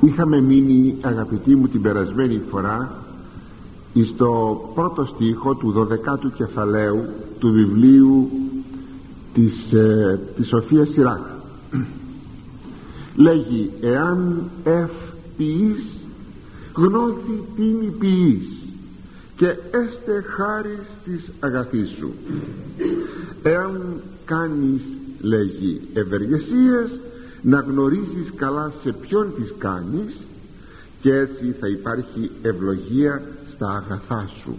είχαμε μείνει αγαπητοί μου την περασμένη φορά στο πρώτο στίχο του 12ου κεφαλαίου του βιβλίου της, ε, της Σοφίας Σιράκ. Λέγει εάν ευποιείς γνώθη τίνη ποιείς και έστε χάρη της αγαθής σου. Εάν κάνεις λέγει ευεργεσίες να γνωρίζεις καλά σε ποιον τις κάνεις και έτσι θα υπάρχει ευλογία στα αγαθά σου.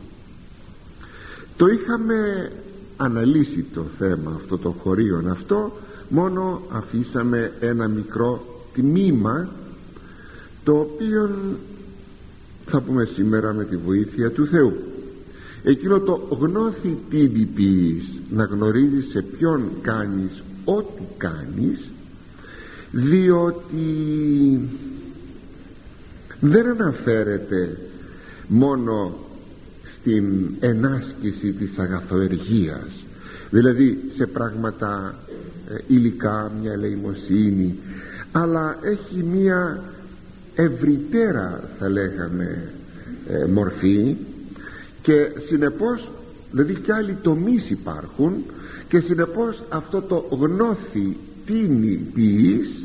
Το είχαμε αναλύσει το θέμα αυτό το χωρίον αυτό μόνο αφήσαμε ένα μικρό τμήμα το οποίο θα πούμε σήμερα με τη βοήθεια του Θεού. Εκείνο το γνώθη τι να γνωρίζεις σε ποιον κάνεις ό,τι κάνεις διότι δεν αναφέρεται μόνο στην ενάσκηση της αγαθοεργίας. Δηλαδή σε πράγματα ε, υλικά μια ελεημοσύνη αλλά έχει μια ευρυτέρα θα λέγαμε ε, μορφή και συνεπώς δηλαδή και άλλοι τομείς υπάρχουν και συνεπώς αυτό το γνώθη τίνη ποιής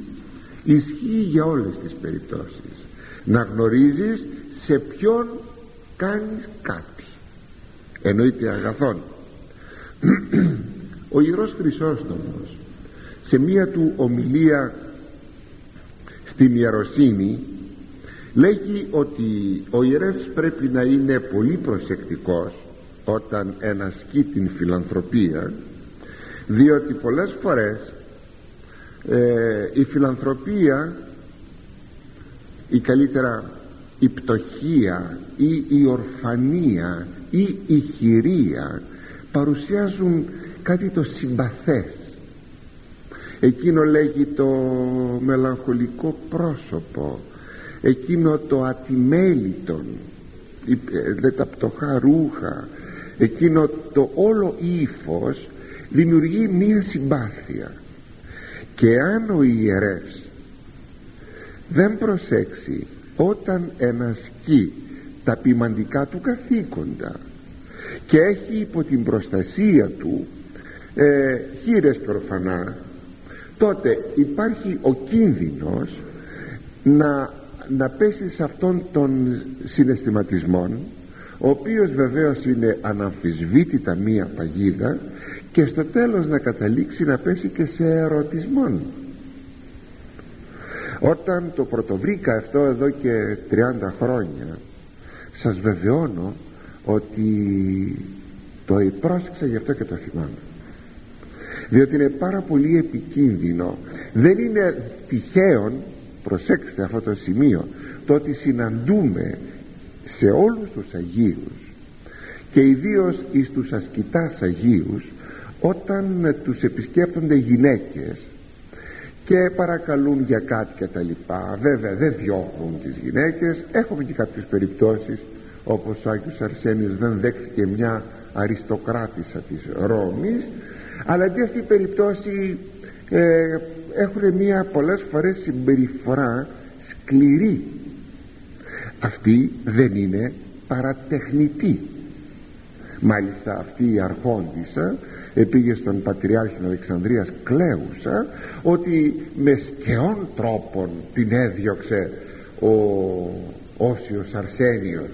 ισχύει για όλες τις περιπτώσεις. Να γνωρίζεις σε ποιον κάνεις κάτι. Εννοείται αγαθόν. Ο Ιερός Χρυσόστομος σε μία του ομιλία στην Ιεροσύνη λέγει ότι ο ιερεύς πρέπει να είναι πολύ προσεκτικός όταν ενασκεί την φιλανθρωπία διότι πολλές φορές ε, η φιλανθρωπία ή καλύτερα η πτωχία ή η ορφανία ή η χειρία παρουσιάζουν κάτι το συμπαθές. Εκείνο λέγει το μελαγχολικό πρόσωπο εκείνο το ατιμέλητον δε τα πτωχά ρούχα εκείνο το όλο ύφος δημιουργεί μία συμπάθεια και αν ο ιερεύς δεν προσέξει όταν ενασκεί τα ποιμαντικά του καθήκοντα και έχει υπό την προστασία του ε, χείρες προφανά τότε υπάρχει ο κίνδυνος να, να πέσει σε αυτόν τον συναισθηματισμό ο οποίος βεβαίως είναι αναμφισβήτητα μία παγίδα και στο τέλος να καταλήξει να πέσει και σε ερωτισμόν. Όταν το πρωτοβρήκα αυτό εδώ και 30 χρόνια σας βεβαιώνω ότι το πρόσεξα γι' αυτό και το θυμάμαι. Διότι είναι πάρα πολύ επικίνδυνο δεν είναι τυχαίον προσέξτε αυτό το σημείο το ότι συναντούμε σε όλους τους Αγίους και ιδίως εις τους ασκητάς Αγίους όταν τους επισκέπτονται γυναίκες και παρακαλούν για κάτι και τα λοιπά. Βέβαια δεν διώχνουν τις γυναίκες. Έχουμε και κάποιες περιπτώσεις όπως ο Άγιος Αρσένιος δεν δέχθηκε μια αριστοκράτησα της Ρώμης. Αλλά και αυτή η περιπτώση ε, έχουν μια πολλές φορές συμπεριφορά σκληρή. Αυτή δεν είναι παρατεχνητή. Μάλιστα αυτή η αρχόντισσα επήγε στον Πατριάρχη Αλεξανδρίας κλαίουσα ότι με σκαιών τρόπων την έδιωξε ο Όσιος Αρσένιος.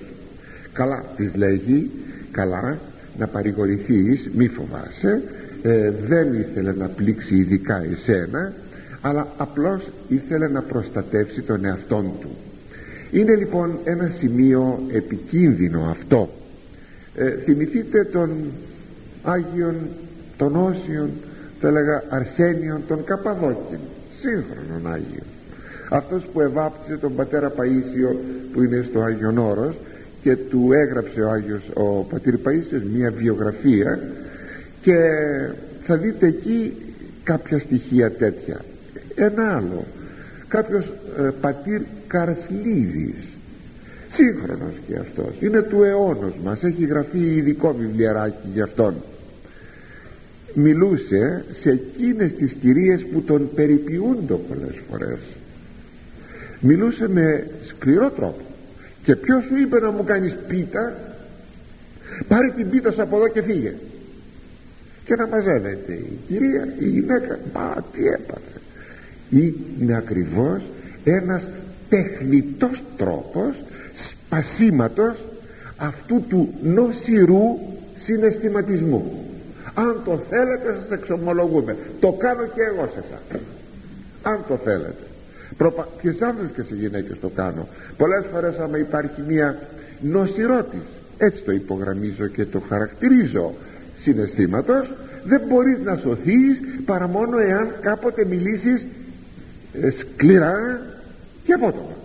Καλά της λέγει καλά να παρηγορηθείς μη φοβάσαι ε, δεν ήθελε να πλήξει ειδικά εσένα αλλά απλώς ήθελε να προστατεύσει τον εαυτόν του. Είναι λοιπόν ένα σημείο επικίνδυνο αυτό. Ε, θυμηθείτε τον Άγιον των Όσιων θα έλεγα Αρσένιον των Καπαδόκιν σύγχρονον Άγιο αυτός που εβάπτισε τον πατέρα Παΐσιο που είναι στο Άγιον Όρος και του έγραψε ο Άγιος ο πατήρ Παΐσιος μια βιογραφία και θα δείτε εκεί κάποια στοιχεία τέτοια. Ένα άλλο κάποιος ε, πατήρ Καρσλίδης σύγχρονος και αυτός. Είναι του αιώνος μας έχει γραφεί ειδικό βιβλιαράκι για αυτόν μιλούσε σε εκείνες τις κυρίες που τον περιποιούνται πολλές φορές. Μιλούσε με σκληρό τρόπο. Και ποιος σου είπε να μου κάνεις πίτα; Πάρε την πίτα σου από εδώ και φύγε. Και να μαζεύεται η κυρία η γυναίκα. Μα τι έπαθε. Είναι ακριβώς ένας τεχνητός τρόπος σπασίματος αυτού του νοσηρού συναισθηματισμού αν το θέλετε σας εξομολογούμε. Το κάνω και εγώ σε εσάς. Αν το θέλετε. Προπα... και σε άνδρες και σε γυναίκες το κάνω. Πολλές φορές άμα υπάρχει μια νοσηρότης έτσι το υπογραμμίζω και το χαρακτηρίζω συναισθήματος δεν μπορείς να σωθείς παρά μόνο εάν κάποτε μιλήσεις ε, σκληρά και απότομα.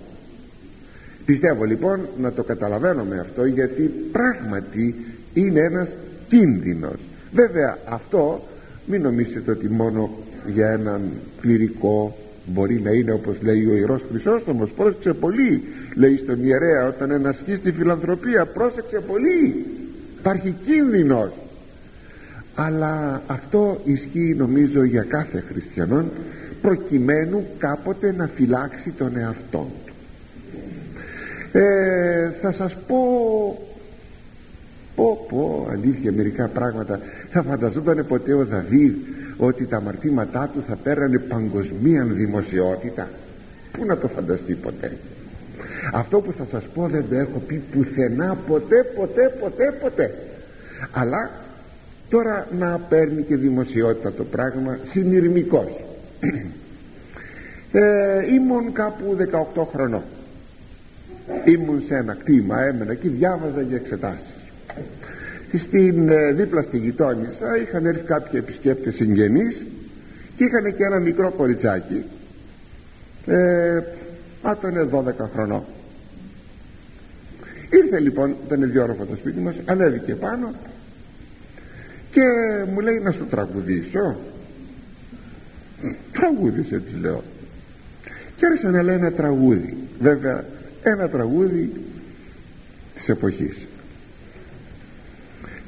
Πιστεύω λοιπόν να το καταλαβαίνουμε αυτό γιατί πράγματι είναι ένας κίνδυνος βέβαια αυτό μην νομίζετε ότι μόνο για έναν κληρικό μπορεί να είναι όπως λέει ο Ιερός Χρυσόστομος. Πρόσεξε πολύ λέει στον ιερέα όταν ενασχεί τη φιλανθρωπία πρόσεξε πολύ. Υπάρχει κίνδυνος. Αλλά αυτό ισχύει νομίζω για κάθε χριστιανόν προκειμένου κάποτε να φυλάξει τον εαυτό του. Ε, θα σας πω πω πω αλήθεια μερικά πράγματα θα φανταζόταν ποτέ ο Δαβίδ ότι τα αμαρτήματά του θα πέρανε παγκοσμία δημοσιότητα. Πού να το φανταστεί ποτέ. Αυτό που θα σας πω δεν το έχω πει πουθενά ποτέ ποτέ ποτέ ποτέ. Αλλά τώρα να παίρνει και δημοσιότητα το πράγμα συνειρμικός. Ε, ήμουν κάπου 18 χρονών. Ήμουν σε ένα κτήμα έμενα και διάβαζα για εξετάσεις στην ε, δίπλα στη γειτόνισσα είχαν έρθει κάποιοι επισκέπτες συγγενείς και είχαν και ένα μικρό κοριτσάκι ε, ήταν 12 χρονών. Ήρθε λοιπόν ήταν διόρροφο το σπίτι μας ανέβηκε πάνω και μου λέει να σου τραγουδήσω τραγούδισε της λέω. Και άρχισε να λέει ένα τραγούδι. Βέβαια ένα τραγούδι της εποχής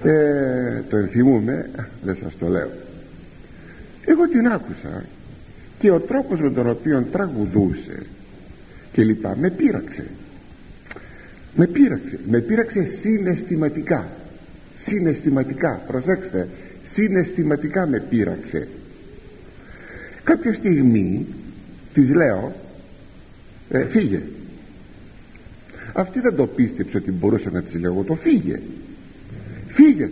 ε, το ενθυμούμε δεν σας το λέω. Εγώ την άκουσα και ο τρόπος με τον οποίο τραγουδούσε και λοιπά με πείραξε. Με πείραξε με πείραξε συναισθηματικά. Συναισθηματικά προσέξτε συναισθηματικά με πείραξε. Κάποια στιγμή της λέω ε, φύγε. Αυτή δεν το πίστεψε ότι μπορούσε να της λέω το φύγε φύγε.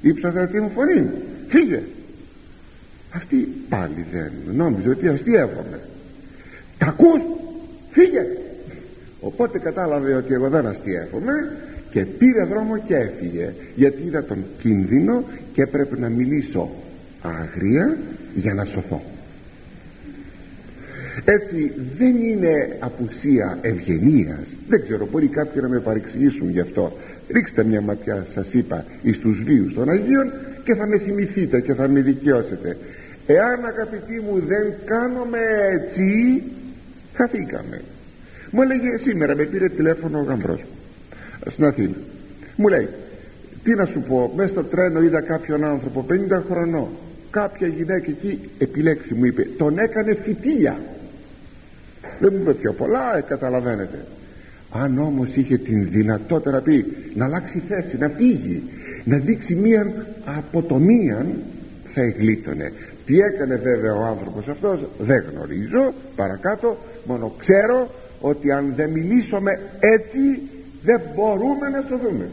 Ύψασα την φωνή. Φύγε. Αυτή πάλι δεν νόμιζε ότι αστείευομαι τα ακούς; Φύγε. Οπότε κατάλαβε ότι εγώ δεν αστείευομαι και πήρε δρόμο και έφυγε. Γιατί είδα τον κίνδυνο και έπρεπε να μιλήσω αγρία για να σωθώ έτσι δεν είναι απουσία ευγενίας. Δεν ξέρω μπορεί κάποιοι να με παρεξηγήσουν γι' αυτό. Ρίξτε μια ματιά σας είπα εις τους βίους των Αγίων και θα με θυμηθείτε και θα με δικαιώσετε. Εάν αγαπητοί μου δεν κάνουμε έτσι χαθήκαμε μου έλεγε σήμερα με πήρε τηλέφωνο ο γαμπρός μου στην Αθήνα. Μου λέει τι να σου πω μέσα στο τρένο είδα κάποιον άνθρωπο 50 χρονών. Κάποια γυναίκα εκεί επιλέξει μου είπε τον έκανε φυτίλια δεν μου είπε πιο πολλά ε, καταλαβαίνετε. Αν όμως είχε την δυνατότητα να πει να αλλάξει θέση να φύγει να δείξει μία αποτομία θα εγλίτωνε. Τι έκανε βέβαια ο άνθρωπος αυτός δεν γνωρίζω παρακάτω μόνο ξέρω ότι αν δεν μιλήσουμε έτσι δεν μπορούμε να σωθούμε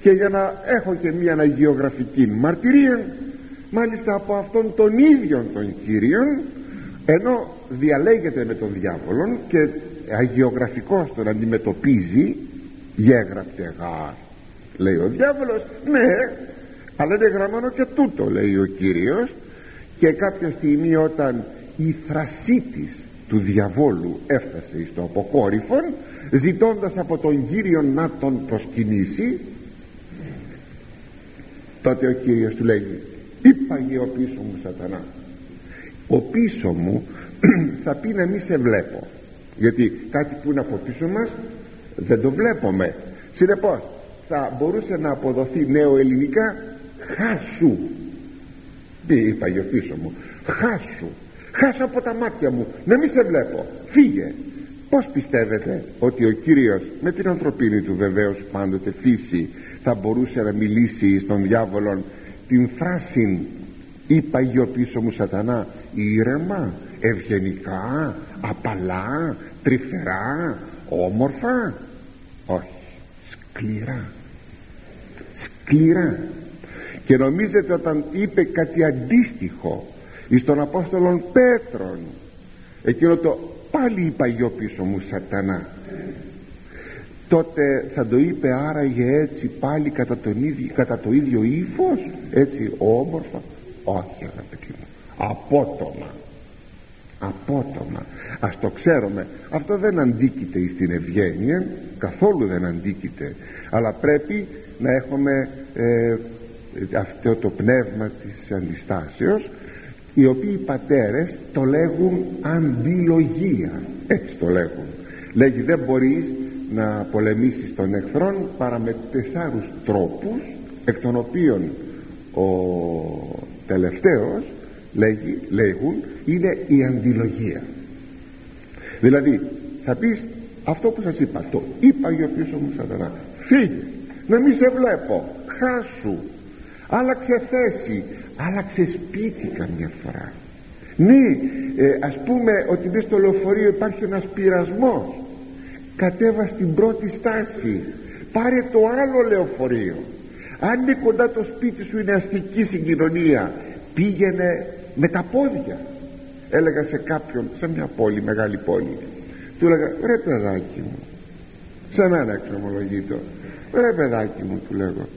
και για να έχω και μια αναγειογραφική μαρτυρία μάλιστα από αυτόν τον ίδιο τον Κύριον ενώ διαλέγεται με τον διάβολο και αγιογραφικός τον αντιμετωπίζει γέγραπτε γάρ λέει ο διάβολος. Ναι αλλά είναι γραμμένο και τούτο λέει ο Κύριος. Και κάποια στιγμή όταν η θρασίτης του διαβόλου έφτασε στο αποκόρυφον ζητώντας από τον Κύριο να τον προσκυνήσει τότε ο Κύριος του λέει είπαγε ο πίσω μου σατανά ο πίσω μου θα πει να μην σε βλέπω γιατί κάτι που είναι από πίσω μας δεν το βλέπουμε. Συνεπώς θα μπορούσε να αποδοθεί νέο ελληνικά χάσου τι είπα για πίσω μου χάσου χάσα από τα μάτια μου να μην σε βλέπω φύγε πως πιστεύετε ότι ο Κύριος με την ανθρωπίνη του βεβαίως πάντοτε φύση θα μπορούσε να μιλήσει στον διάβολο την φράση είπα γιο πίσω μου σατανά ήρεμα, ευγενικά, απαλά, τρυφερά, όμορφα. Όχι, σκληρά. Σκληρά. Και νομίζετε όταν είπε κάτι αντίστοιχο εις τον Απόστολον Πέτρον εκείνο το πάλι είπα γιο πίσω μου σατανά τότε θα το είπε άραγε έτσι πάλι κατά, τον ίδιο, κατά το ίδιο ύφος έτσι όμορφα. Όχι αγαπητοί μου απότομα απότομα. Ας το ξέρουμε. Αυτό δεν αντίκειται στην ευγένεια καθόλου δεν αντίκειται. Αλλά πρέπει να έχουμε ε, αυτό το πνεύμα της αντιστάσεως οι οποίοι πατέρες το λέγουν αντιλογία. Έτσι το λέγουν. Λέγει δεν μπορείς να πολεμήσεις τον εχθρόν παρά με τεσσάρους τρόπους εκ των οποίων ο τελευταίος λέγει, λέγουν είναι η αντιλογία. Δηλαδή θα πεις αυτό που σας είπα το είπα για πίσω μου σατανά φύγε να μην σε βλέπω χάσου άλλαξε θέση άλλαξε σπίτι καμιά φορά ναι ε, ας πούμε ότι μέσα στο λεωφορείο υπάρχει ένας πειρασμός. Κατέβα στην πρώτη στάση. Πάρε το άλλο λεωφορείο. Αν είναι κοντά το σπίτι σου είναι αστική συγκοινωνία πήγαινε με τα πόδια. Έλεγα σε κάποιον σε μια πόλη μεγάλη πόλη. Του έλεγα ρε παιδάκι μου σε μένα εξομολογείτο. Ρε παιδάκι μου του λέγω.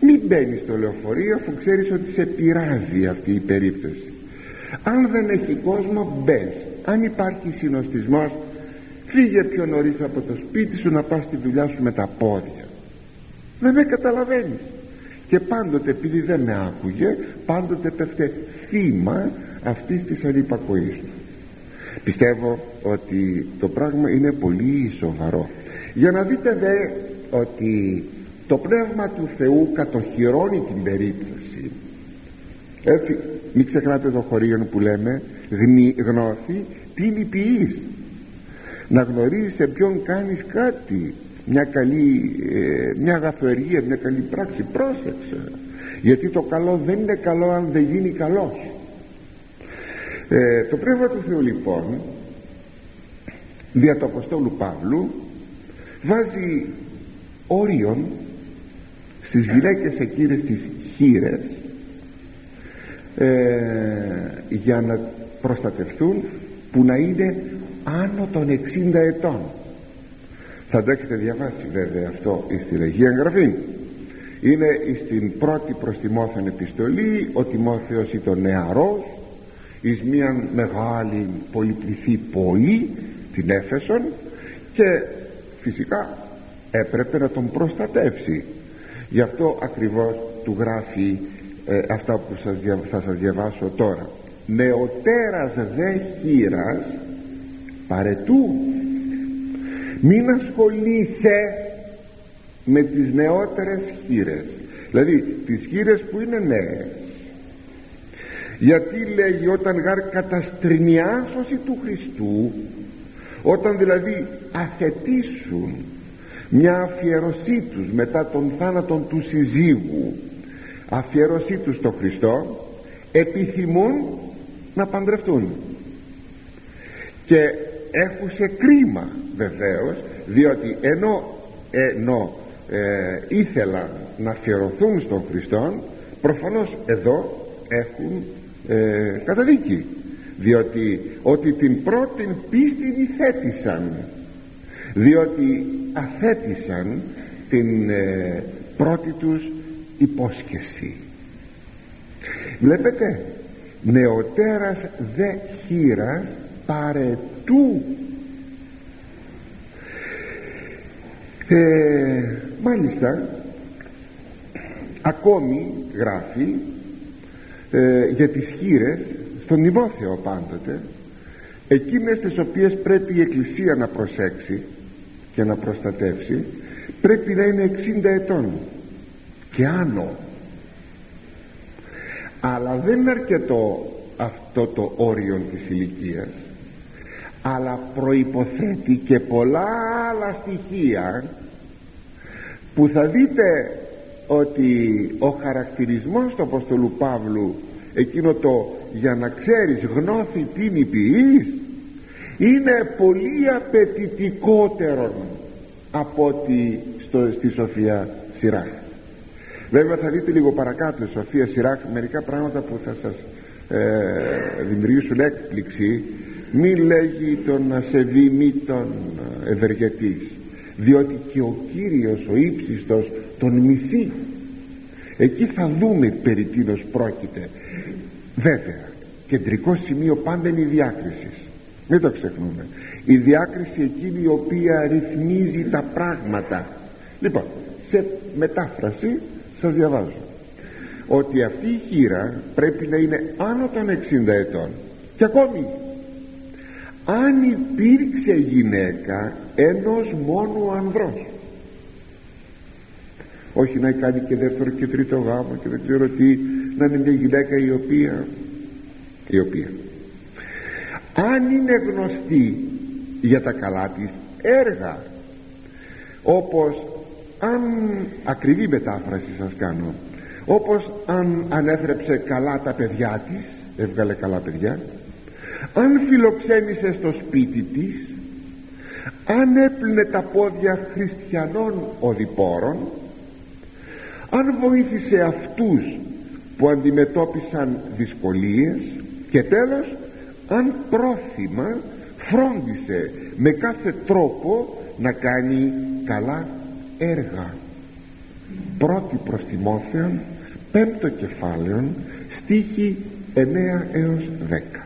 Μην μπαίνεις στο λεωφορείο αφού ξέρεις ότι σε πειράζει αυτή η περίπτωση. Αν δεν έχει κόσμο μπες. Αν υπάρχει συνοστισμός φύγε πιο νωρίς από το σπίτι σου να πας στη δουλειά σου με τα πόδια δεν με καταλαβαίνεις και πάντοτε επειδή δεν με άκουγε πάντοτε πέφτε θύμα αυτής της ανυπακοής. Του πιστεύω ότι το πράγμα είναι πολύ σοβαρό. Για να δείτε δε ότι το Πνεύμα του Θεού κατοχυρώνει την περίπτωση. Έτσι μην ξεχνάτε το χωρίο που λέμε γνώθη τι ποιής να γνωρίζεις σε ποιον κάνεις κάτι μια καλή ε, μια αγαθοεργία μια καλή πράξη. Πρόσεξε. Γιατί το καλό δεν είναι καλό αν δεν γίνει καλός. Ε, το Πνεύμα του Θεού λοιπόν δια του Αποστόλου Παύλου βάζει όριον στις γυναίκες εκείνες τις χείρες ε, για να προστατευτούν που να είναι άνω των 60 ετών θα το έχετε διαβάσει βέβαια αυτό στην Αγία Εγγραφή. Είναι στην πρώτη προς Τιμόθεον επιστολή ο Τιμόθεος ήταν νεαρός εις μια μεγάλη πολυπληθή πόλη την Έφεσον και φυσικά έπρεπε να τον προστατεύσει. Γι' αυτό ακριβώς του γράφει ε, αυτά που σας, θα σας διαβάσω τώρα. Νεοτέρας δε χείρας παρετού μην ασχολείσαι με τις νεότερες χείρες. Δηλαδή τις χείρες που είναι νέες. Γιατί λέγει όταν γάρ καταστρινιάσωση του Χριστού όταν δηλαδή αθετήσουν μια αφιερωσή τους μετά τον θάνατον του συζύγου αφιερωσή τους στο Χριστό επιθυμούν να παντρευτούν. Και έχουν σε κρίμα βεβαίως διότι ενώ, ενώ ε, ήθελαν να αφιερωθούν στον Χριστό προφανώς εδώ έχουν ε, καταδίκη. Διότι ότι την πρώτη πίστη διθέτησαν. Διότι αθέτησαν την ε, πρώτη τους υπόσχεση. Βλέπετε νεοτέρας δε χείρας παρετού ε, μάλιστα ακόμη γράφει ε, για τις χείρες στον Τιμόθεο πάντοτε εκείνες τις οποίες πρέπει η Εκκλησία να προσέξει και να προστατεύσει πρέπει να είναι 60 ετών και άνω. Αλλά δεν είναι αρκετό αυτό το όριο της ηλικίας, αλλά προϋποθέτει και πολλά άλλα στοιχεία που θα δείτε ότι ο χαρακτηρισμός του Αποστολού Παύλου εκείνο το για να ξέρεις γνώθη τι ποιής είναι πολύ απαιτητικότερο από ότι στο, στη Σοφία Σιράχ. Βέβαια θα δείτε λίγο παρακάτω η Σοφία Σιράχ μερικά πράγματα που θα σας ε, δημιουργήσουν έκπληξη μη λέγει τον ασεβή μη τον ευεργετής διότι και ο Κύριος ο ύψιστος τον μισεί. Εκεί θα δούμε περί τίνος πρόκειται. Βέβαια κεντρικό σημείο πάντα είναι η διάκριση. Μην το ξεχνούμε. Η διάκριση εκείνη η οποία ρυθμίζει τα πράγματα. Λοιπόν σε μετάφραση σας διαβάζω. Ότι αυτή η χείρα πρέπει να είναι άνω των 60 ετών. Και ακόμη αν υπήρξε γυναίκα ενός μόνου ανδρός. Όχι να κάνει και δεύτερο και τρίτο γάμο και δεν ξέρω τι να είναι μια γυναίκα η οποία η οποία. Αν είναι γνωστή για τα καλά της έργα όπως αν ακριβή μετάφραση σας κάνω όπως αν ανέθρεψε καλά τα παιδιά της έβγαλε καλά παιδιά αν φιλοξένησες στο σπίτι της αν έπλυνε τα πόδια χριστιανών οδηπόρων αν βοήθησε αυτούς που αντιμετώπισαν δυσκολίες και τέλος αν πρόθυμα φρόντισε με κάθε τρόπο να κάνει καλά έργα. Πρώτη προς Τιμόθεον πέμπτο κεφάλαιο στίχη 9 έως 10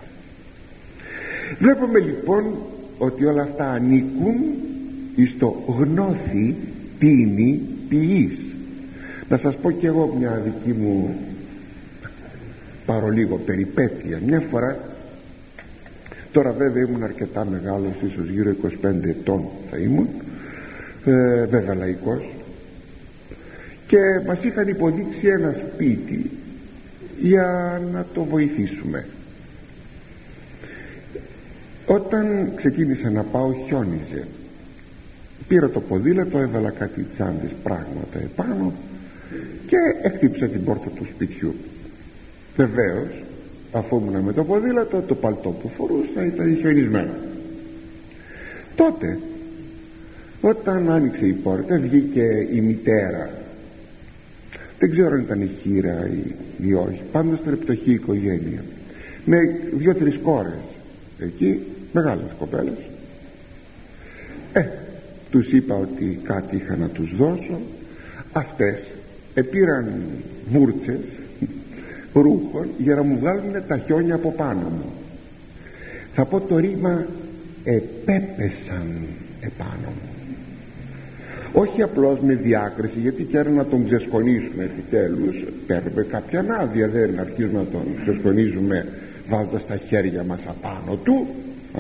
βλέπουμε λοιπόν ότι όλα αυτά ανήκουν εις το γνώθι τίνη ποιής. Να σας πω και εγώ μια δική μου παρολίγο περιπέτεια. Μια φορά τώρα βέβαια ήμουν αρκετά μεγάλος ίσως γύρω 25 ετών θα ήμουν ε, βέβαια λαϊκός και μας είχαν υποδείξει ένα σπίτι για να το βοηθήσουμε όταν ξεκίνησα να πάω χιόνιζε. Πήρα το ποδήλατο έβαλα κάτι τσάντες πράγματα επάνω και έκτυψα την πόρτα του σπιτιού. Βεβαίως, αφού ήμουν με το ποδήλατο το παλτό που φορούσα ήταν χιονισμένο. Τότε όταν άνοιξε η πόρτα βγήκε η μητέρα. Δεν ξέρω αν ήταν η χείρα ή, ή όχι πάντως ήταν πτωχή οικογένεια. Με δύο-τρεις κόρες εκεί μεγάλες κοπέλες ε τους είπα ότι κάτι είχα να τους δώσω. Αυτές επήραν βούρτσες ρούχων για να μου βγάλουν τα χιόνια από πάνω μου. Θα πω το ρήμα επέπεσαν επάνω μου όχι απλώς με διάκριση γιατί και να τον ξεσκονίσουμε επιτέλους. Παίρνουμε κάποια άδεια δεν αρχίζουμε να τον ξεσκονίζουμε βάζοντας τα χέρια μας απάνω του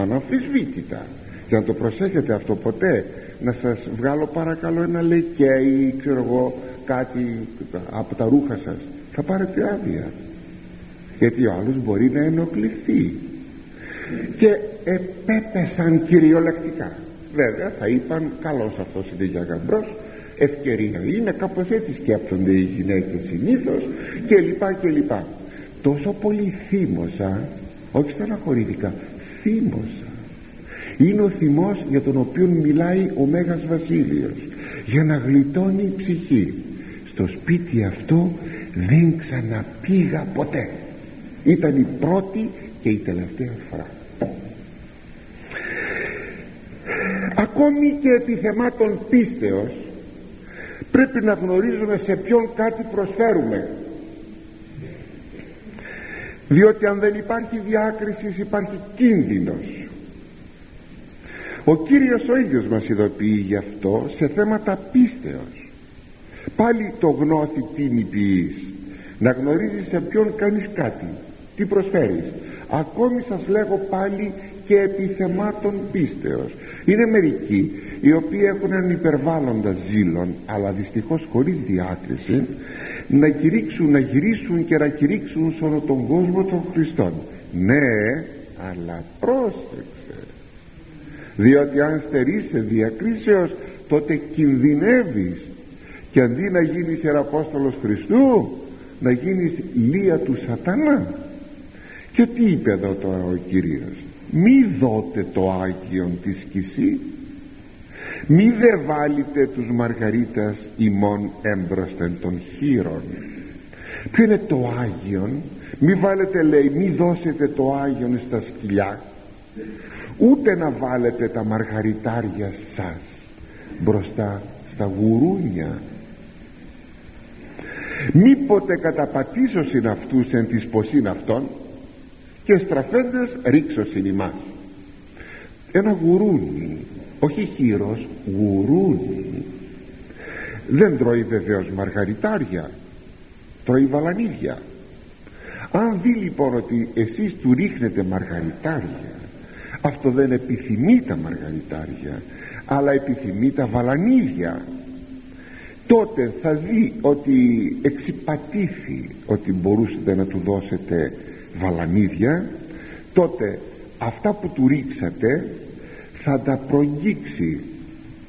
αναμφισβήτητα. Για να το προσέχετε αυτό ποτέ να σας βγάλω παρακαλώ ένα λεκέ ή ξέρω εγώ κάτι από τα ρούχα σας. Θα πάρετε άδεια. Γιατί ο άλλος μπορεί να ενοχληθεί. Και επέπεσαν κυριολεκτικά. Βέβαια θα είπαν καλός αυτός είναι για γαμπρός ευκαιρία είναι κάπως έτσι σκέπτονται οι γυναίκες συνήθως και λοιπά και λοιπά τόσο πολύ θύμωσα όχι στεναχωρήθηκα θύμωσα είναι ο θυμός για τον οποίο μιλάει ο Μέγας Βασίλειος για να γλιτώνει η ψυχή. Στο σπίτι αυτό δεν ξαναπήγα ποτέ. Ήταν η πρώτη και η τελευταία φορά. Ακόμη και επιθεμάτων πίστεως πρέπει να γνωρίζουμε σε ποιον κάτι προσφέρουμε διότι αν δεν υπάρχει διάκρισης υπάρχει κίνδυνος. Ο Κύριος ο ίδιος μας ειδοποιεί γι' αυτό σε θέματα πίστεως. Πάλι το γνώθι ποιής να γνωρίζεις σε ποιον κάνεις κάτι. Τι προσφέρεις. Ακόμη σας λέγω πάλι και επιθεμάτων πίστεως. Είναι μερικοί οι οποίοι έχουν έναν υπερβάλλοντα ζήλων αλλά δυστυχώς χωρίς διάκριση να κηρύξουν, να γυρίσουν και να κηρύξουν σε όλο τον κόσμο των Χριστών ναι αλλά πρόσεξε. Διότι αν στερείσαι διακρίσεως τότε κινδυνεύεις. Και αντί να γίνεις Ιεραπόστολος Χριστού να γίνεις λία του σατανά. Και τι είπε εδώ τώρα ο Κύριος; Μη δώτε το Άγιον τη σκησή μη δε βάλετε τους μαργαρίτας ημών έμπροσθεν των χείρων. Ποιο είναι το Άγιον; Μη βάλετε λέει μη δώσετε το Άγιον στα σκυλιά ούτε να βάλετε τα μαργαριτάρια σας μπροστά στα γουρούνια. Μήποτε καταπατήσωσιν αυτούς εν της ποσήν αυτών και στραφέντες ρίξωσιν ημάς. Ένα γουρούνι όχι χείρος γουρούνι. Δεν τρώει βεβαίως μαργαριτάρια τρώει βαλανίδια. Αν δει λοιπόν ότι εσείς του ρίχνετε μαργαριτάρια αυτό δεν επιθυμεί τα μαργαριτάρια αλλά επιθυμεί τα βαλανίδια τότε θα δει ότι εξυπατήθη ότι μπορούσατε να του δώσετε βαλανίδια τότε αυτά που του ρίξατε θα τα προγγίξει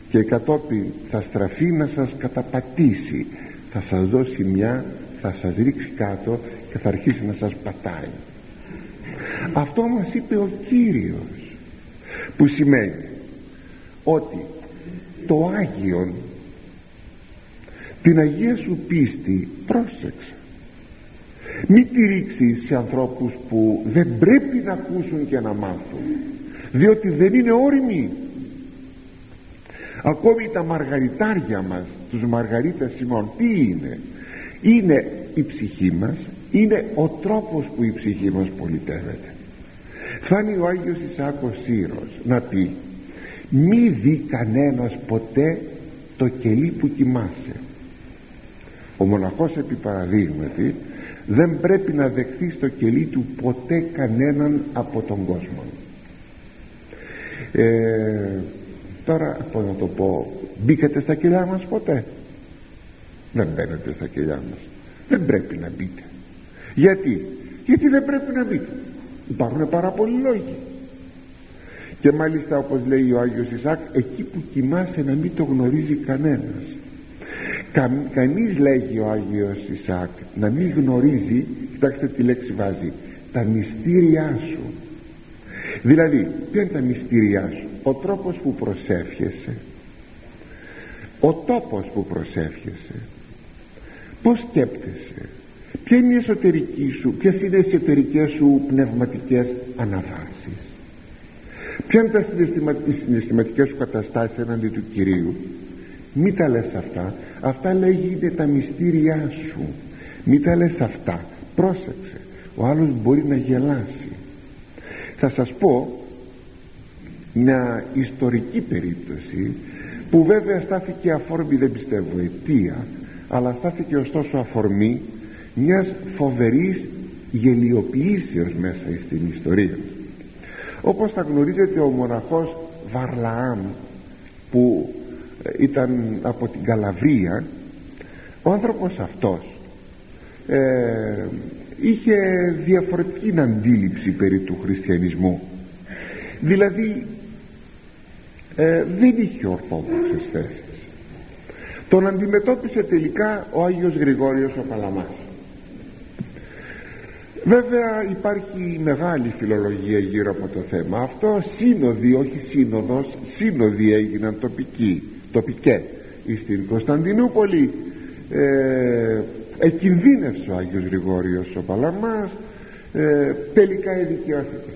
και κατόπιν θα στραφεί να σας καταπατήσει. Θα σας δώσει μια θα σας ρίξει κάτω και θα αρχίσει να σας πατάει. Αυτό μας είπε ο Κύριος που σημαίνει ότι το Άγιον την Αγία σου πίστη πρόσεξε. Μη τη ρίξεις σε ανθρώπους που δεν πρέπει να ακούσουν και να μάθουν διότι δεν είναι όριμοι ακόμη τα μαργαριτάρια μας τους μαργαρίτες Σιμών τι είναι; Είναι η ψυχή μας είναι ο τρόπος που η ψυχή μας πολιτεύεται. Φτάνει ο Άγιος Ισάκος Σύρος να πει μη δει κανένας ποτέ το κελί που κοιμάσαι ο μοναχός επί παραδείγματι δεν πρέπει να δεχθείς στο κελί του ποτέ κανέναν από τον κόσμο ε, τώρα πώς να το πω μπήκατε στα κελιά μας ποτέ; Δεν μπαίνετε στα κελιά μας. Δεν πρέπει να μπείτε. Γιατί; Γιατί δεν πρέπει να μπείτε. Υπάρχουν πάρα πολλοί λόγοι. Και μάλιστα όπως λέει ο Άγιος Ισάκ εκεί που κοιμάσαι να μην το γνωρίζει κανένας Κα, κανείς λέγει ο Άγιος Ισάκ να μην γνωρίζει κοιτάξτε τι λέξη βάζει τα μυστήριά σου δηλαδή ποια είναι τα μυστήριά σου; Ο τρόπος που προσεύχεσαι. Ο τόπος που προσεύχεσαι. Πως σκέπτεσαι; Ποια είναι η εσωτερική σου ποιες είναι οι εσωτερικές σου πνευματικές αναβάσεις; Ποια είναι τα συναισθηματικές σου καταστάσεις έναντι του Κυρίου; Μη τα λες αυτά. Αυτά λέγει είναι τα μυστήριά σου. Μη τα λες αυτά. Πρόσεξε. Ο άλλος μπορεί να γελάσει θα σας πω μια ιστορική περίπτωση που βέβαια στάθηκε αφορμή δεν πιστεύω αιτία αλλά στάθηκε ωστόσο αφορμή μιας φοβερής γελιοποιήσεως μέσα στην ιστορία. Όπως θα γνωρίζετε ο μοναχός Βαρλαάμ που ε, ήταν από την Καλαβρία ο άνθρωπος αυτός ε, είχε διαφορετική αντίληψη περί του χριστιανισμού. Δηλαδή ε, δεν είχε ορθόδοξες θέσεις. Τον αντιμετώπισε τελικά ο Άγιος Γρηγόριος ο Παλαμάς. Βέβαια υπάρχει μεγάλη φιλολογία γύρω από το θέμα αυτό. Σύνοδοι όχι σύνοδος σύνοδοι έγιναν τοπικοί τοπικέ στην Κωνσταντινούπολη. Ε, εκινδύνευσε ο Άγιος Γρηγόριος ο Παλαμάς ε, τελικά εδικαιώθηκε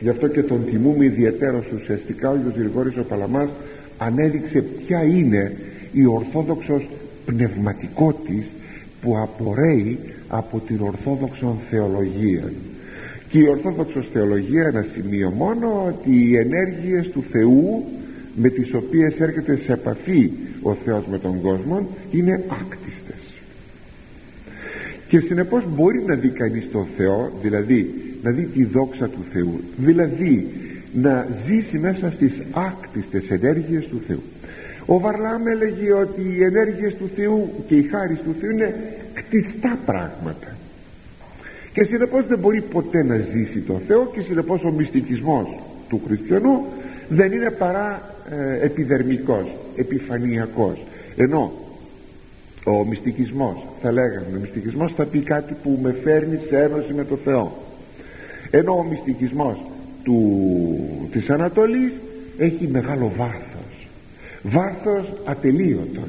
γι' αυτό και τον τιμούμε ιδιαίτερος ουσιαστικά ο Άγιος Γρηγόριος ο Παλαμάς ανέδειξε ποια είναι η ορθόδοξος πνευματικότης που απορρέει από την ορθόδοξον θεολογία. Και η ορθόδοξος θεολογία ένα σημείο μόνο ότι οι ενέργειες του Θεού με τις οποίες έρχεται σε επαφή ο Θεός με τον κόσμο είναι άκτιστες και συνεπώς μπορεί να δει κανείς τον Θεό δηλαδή να δει τη δόξα του Θεού δηλαδή να ζήσει μέσα στις άκτιστες ενέργειες του Θεού. Ο Βαρλάμ έλεγε ότι οι ενέργειες του Θεού και οι χάρη του Θεού είναι κτιστά πράγματα. Και συνεπώς δεν μπορεί ποτέ να ζήσει το Θεό και συνεπώς ο μυστικισμός του χριστιανού δεν είναι παρά ε, επιδερμικός επιφανειακός. Ενώ ο μυστικισμός θα λέγαμε ο μυστικισμός θα πει κάτι που με φέρνει σε ένωση με το Θεό. Ενώ ο μυστικισμός του, της Ανατολής έχει μεγάλο βάθος. Βάθος ατελείωτον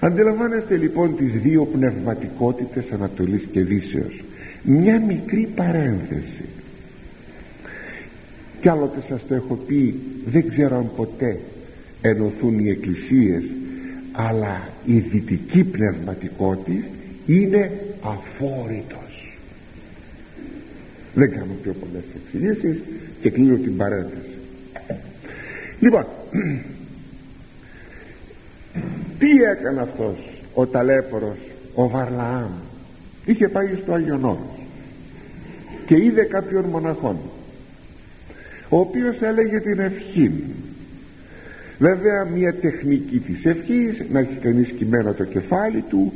αντιλαμβάνεστε λοιπόν τις δύο πνευματικότητες Ανατολής και Δύσεως. Μια μικρή παρένθεση. Κι άλλοτε σας το έχω πει δεν ξέρω αν ποτέ ενωθούν οι εκκλησίες αλλά η δυτική πνευματικότητα είναι αφόρητος. Δεν κάνω πιο πολλές εξηγήσεις και κλείνω την παρένθεση. Λοιπόν τι έκανε αυτός ο ταλέπορος ο Βαρλαάμ; Είχε πάει στο Άγιον και είδε κάποιον μοναχόν ο οποίος έλεγε την ευχή βέβαια μια τεχνική της ευχής να έχει κανείς κειμένο το κεφάλι του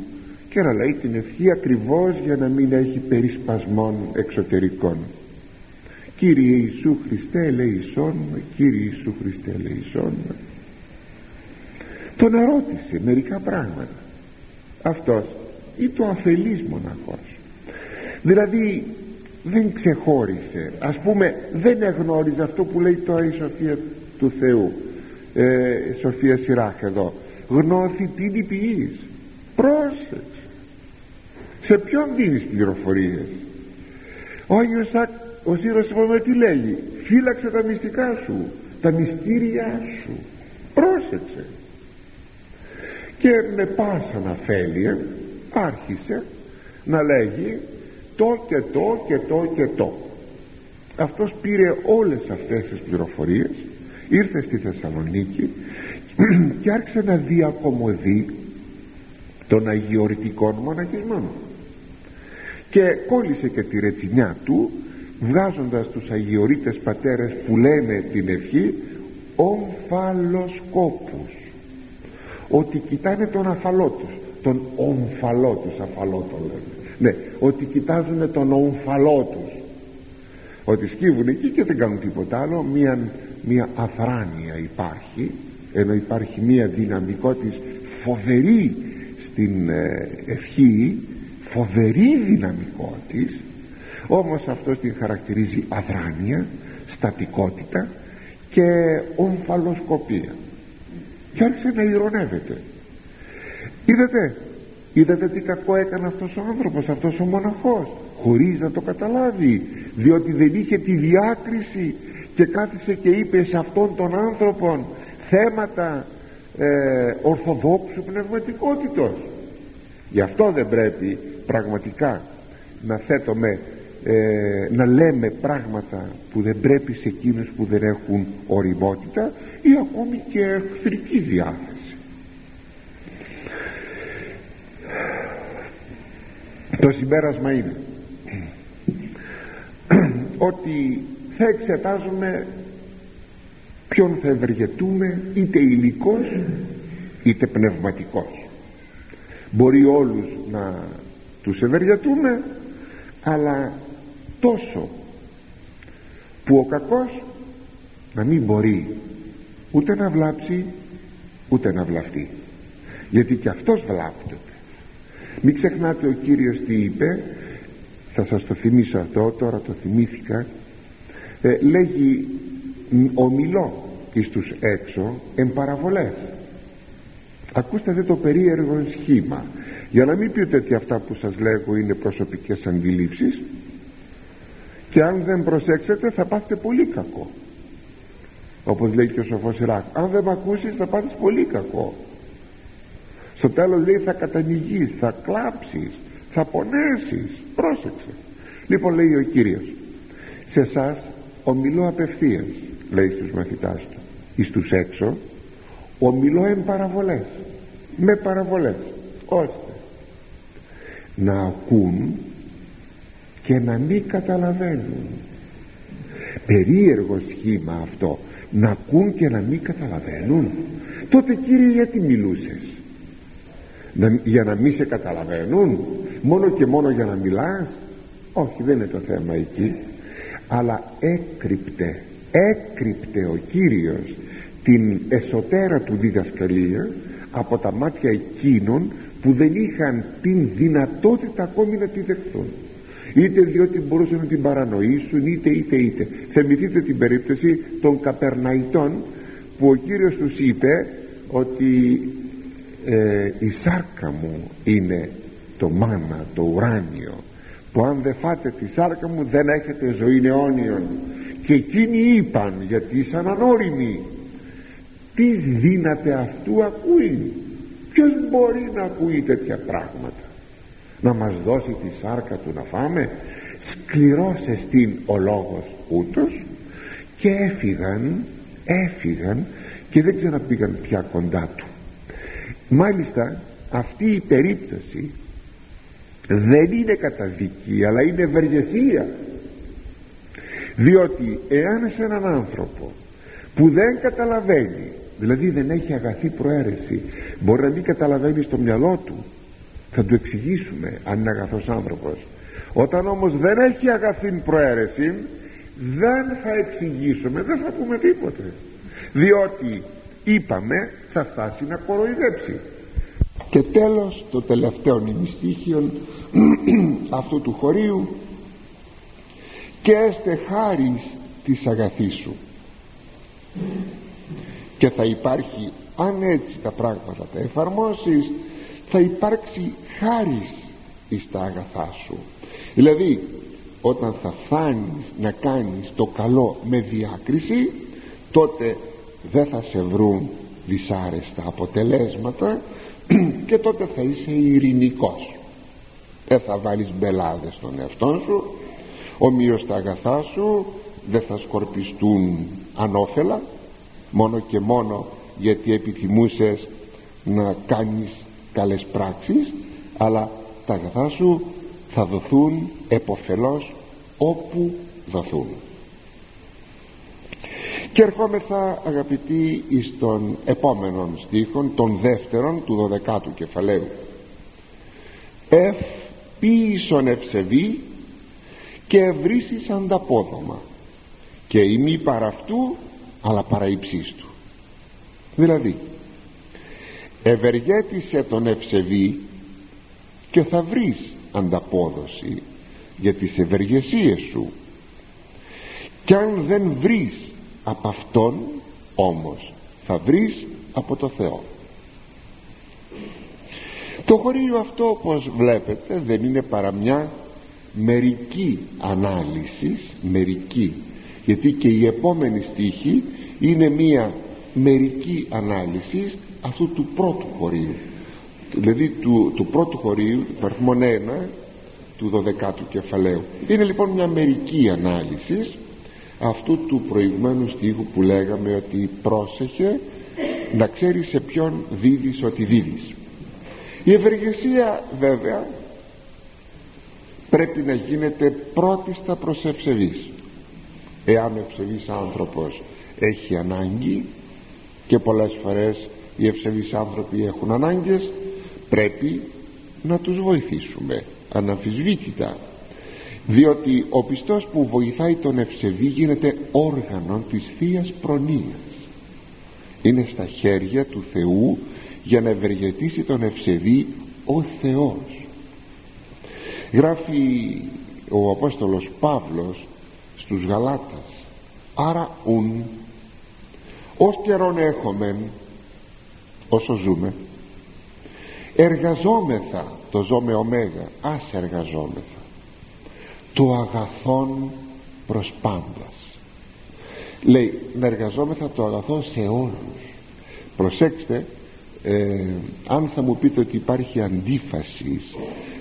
και να λέει την ευχή ακριβώς για να μην έχει περισπασμών εξωτερικών. Κύριε Ιησού Χριστέ ελεησόν Κύριε Ιησού Χριστέ ελεησόν τον ερώτησε μερικά πράγματα. Αυτός ή το αφελής μοναχός. Δηλαδή δεν ξεχώρισε. Ας πούμε δεν εγνώριζε αυτό που λέει τώρα η Σοφία του Θεού ε, Σοφία Σιράχ εδώ. Γνώθη την υπηής πρόσεξε. Σε ποιον δίνεις πληροφορίες. Ο Άγιος ο Σύρος τι λέγει. Φύλαξε τα μυστικά σου τα μυστήριά σου. Πρόσεξε. Και με πάσα αφέλεια άρχισε να λέγει το και το και το και το. Αυτός πήρε όλες αυτές τις πληροφορίες ήρθε στη Θεσσαλονίκη και άρχισε να διακομωδεί των αγιορητικών μοναχισμών. Και κόλλησε και τη ρετσινιά του βγάζοντας τους αγιορείτες πατέρες που λένε την ευχή ομφαλοσκόπους ότι κοιτάνε τον αφαλό τους τον ομφαλό τους αφαλό το λένε. Ναι ότι κοιτάζουν τον ομφαλό τους. Ότι σκύβουν εκεί και δεν κάνουν τίποτα άλλο μια, μια αθράνεια υπάρχει ενώ υπάρχει μια δυναμικότητα φοβερή στην ε, ευχή φοβερή δυναμικότητα όμως αυτό την χαρακτηρίζει αδράνεια στατικότητα και ομφαλοσκοπία. Και άρχισε να ηρωνεύεται. Είδατε είδατε τι κακό έκανε αυτός ο άνθρωπος αυτός ο μοναχός. Χωρίς να το καταλάβει διότι δεν είχε τη διάκριση και κάθισε και είπε σε αυτόν τον άνθρωπο θέματα ε, ορθοδόξου πνευματικότητος. Γι' αυτό δεν πρέπει πραγματικά να θέτουμε ε, να λέμε πράγματα που δεν πρέπει σε εκείνους που δεν έχουν οριμότητα ή ακόμη και εχθρική διάθεση. Το συμπέρασμα είναι ότι θα εξετάζουμε ποιον θα ευεργετούμε είτε υλικός είτε πνευματικός. Μπορεί όλους να τους ευεργετούμε αλλά τόσο που ο κακός να μην μπορεί ούτε να βλάψει ούτε να βλαφτεί. Γιατί και αυτός βλάπτεται. Μην ξεχνάτε ο Κύριος τι είπε θα σας το θυμίσω αυτό τώρα το θυμήθηκα ε, λέγει ομιλώ εις τους έξω εμπαραβολές ακούστε δε το περίεργο σχήμα. Για να μην πείτε ότι αυτά που σας λέγω είναι προσωπικές αντιλήψεις και αν δεν προσέξετε θα πάθετε πολύ κακό. Όπως λέει και ο σοφός Ιράκ αν δεν με ακούσεις θα πάθεις πολύ κακό. Στο τέλος λέει θα κατανοηγείς θα κλάψεις θα πονέσεις. Πρόσεξε. Λοιπόν λέει ο Κύριος σε εσάς ομιλώ απευθείας λέει στους μαθητάς του. Εις τους έξω ομιλώ εν παραβολές με παραβολές ώστε να ακούν και να μην καταλαβαίνουν. Περίεργο σχήμα αυτό. Να ακούν και να μην καταλαβαίνουν. Τότε κύριε γιατί μιλούσες; Να, για να μην σε καταλαβαίνουν. Μόνο και μόνο για να μιλάς; Όχι δεν είναι το θέμα εκεί αλλά έκρυπτε έκρυπτε ο Κύριος την εσωτέρα του διδασκαλία από τα μάτια εκείνων που δεν είχαν την δυνατότητα ακόμη να τη δεχθούν. Είτε διότι μπορούσαν να την παρανοήσουν είτε είτε είτε. Θυμηθείτε την περίπτωση των Καπερναϊτών που ο Κύριος τους είπε ότι ε, η σάρκα μου είναι το μάνα, το ουράνιο που αν δεν φάτε τη σάρκα μου δεν έχετε ζωή αιώνιον. Και εκείνοι είπαν γιατί ήσαν ανώριμοι. Τις δύναται αυτού ακούει. Ποιος μπορεί να ακούει τέτοια πράγματα; Να μας δώσει τη σάρκα του να φάμε; Σκληρός εστίν ο λόγος ούτως. Και έφυγαν έφυγαν και δεν ξαναπήγαν πια κοντά του. Μάλιστα αυτή η περίπτωση δεν είναι καταδική αλλά είναι ευεργεσία. Διότι εάν σε έναν άνθρωπο που δεν καταλαβαίνει δηλαδή δεν έχει αγαθή προαίρεση μπορεί να μην καταλαβαίνει στο μυαλό του θα του εξηγήσουμε αν είναι αγαθός άνθρωπος. Όταν όμως δεν έχει αγαθή προαίρεση δεν θα εξηγήσουμε δεν θα πούμε τίποτε. Διότι είπαμε θα φτάσει να κοροϊδέψει. Και τέλος το τελευταίο νημιστήχιο αυτού του χωρίου και έστε χάρις της αγαθής σου. Και θα υπάρχει αν έτσι τα πράγματα τα εφαρμόσεις θα υπάρξει χάρις εις τα αγαθά σου. Δηλαδή όταν θα φάνεις να κάνεις το καλό με διάκριση τότε δεν θα σε βρουν δυσάρεστα αποτελέσματα και τότε θα είσαι ειρηνικός δεν θα βάλεις μπελάδες στον εαυτό σου ομοίως τα αγαθά σου δεν θα σκορπιστούν ανώφελα μόνο και μόνο γιατί επιθυμούσες να κάνεις καλές πράξεις αλλά τα αγαθά σου θα δοθούν εποφελώς όπου δοθούν. Και ερχόμεθα αγαπητοί εις τον επόμενον στίχον τον δεύτερον του δωδεκάτου κεφαλαίου. Εφ ποιησον ευσεβή και ευρύσεις ανταπόδομα. Και ημί παρά αυτού αλλά παρά του. Δηλαδή ευεργέτησε τον ευσεβή και θα βρεις ανταπόδοση για τις ευεργεσίες σου. Κι αν δεν βρεις από Αυτόν όμως θα βρεις από το Θεό το χωρίο αυτό όπως βλέπετε δεν είναι παρά μια μερική ανάλυσης μερική. Γιατί και η επόμενη στίχη είναι μια μερική ανάλυσης αυτού του πρώτου χωρίου. Δηλαδή του, του πρώτου χωρίου παρθμόν 1 του 12ου κεφαλαίου. Είναι λοιπόν μια μερική ανάλυσης αυτού του προηγουμένου στίχου που λέγαμε ότι πρόσεχε να ξέρει σε ποιον δίδεις ότι δίδεις η ευεργεσία βέβαια πρέπει να γίνεται πρώτη στα προσευσεβής εάν ο ευσεβής άνθρωπος έχει ανάγκη και πολλές φορές οι ευσεβείς άνθρωποι έχουν ανάγκες πρέπει να τους βοηθήσουμε αναμφισβήτητα. Διότι ο πιστός που βοηθάει τον ευσεβή γίνεται όργανο της θείας Προνοίας είναι στα χέρια του Θεού για να ευεργετήσει τον ευσεβή ο Θεός. Γράφει ο Απόστολος Παύλος στους Γαλάτας άρα ουν ως καιρόν έχομεν όσο ζούμε εργαζόμεθα το ζω με ωμέγα ας εργαζόμεθα το αγαθόν προς πάντας λέει να εργαζόμεθα το αγαθό σε όλους προσέξτε ε, αν θα μου πείτε ότι υπάρχει αντίφαση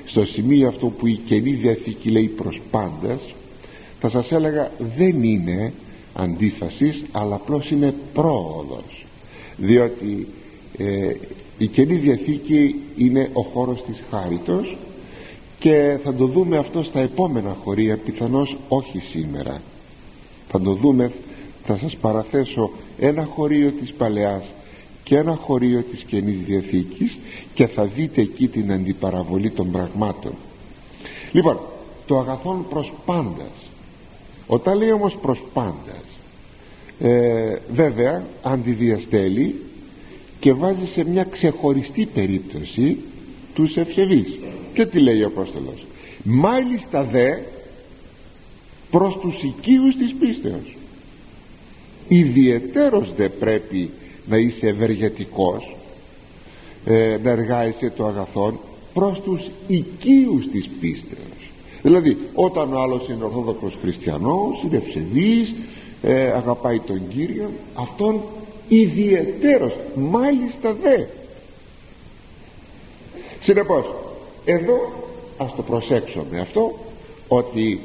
στο σημείο αυτό που η Καινή Διαθήκη λέει προς πάντας θα σας έλεγα δεν είναι αντίφασης αλλά απλώς είναι πρόοδος. Διότι ε, η Καινή Διαθήκη είναι ο χώρος της χάριτος και θα το δούμε αυτό στα επόμενα χωρία πιθανώς όχι σήμερα. Θα το δούμε θα σας παραθέσω ένα χωρίο της Παλαιάς και ένα χωρίο της Καινής Διαθήκης και θα δείτε εκεί την αντιπαραβολή των πραγμάτων. Λοιπόν το αγαθόν προς πάντας. Όταν λέει όμως προς πάντας ε, βέβαια αντιδιαστέλει και βάζει σε μια ξεχωριστή περίπτωση τους ευσεβείς. Και τι λέει ο Απόστολος; Μάλιστα δε προς τους οικείους της πίστεως. Ιδιαιτέρως δε πρέπει να είσαι ευεργετικός ε, να εργάζεσαι το αγαθόν προς τους οικείους της πίστεως. Δηλαδή όταν ο άλλος είναι ορθόδοξος χριστιανός είναι ευσεβής ε, αγαπάει τον Κύριο αυτόν ιδιαιτέρως μάλιστα δε. Συνεπώς εδώ ας το προσέξουμε αυτό ότι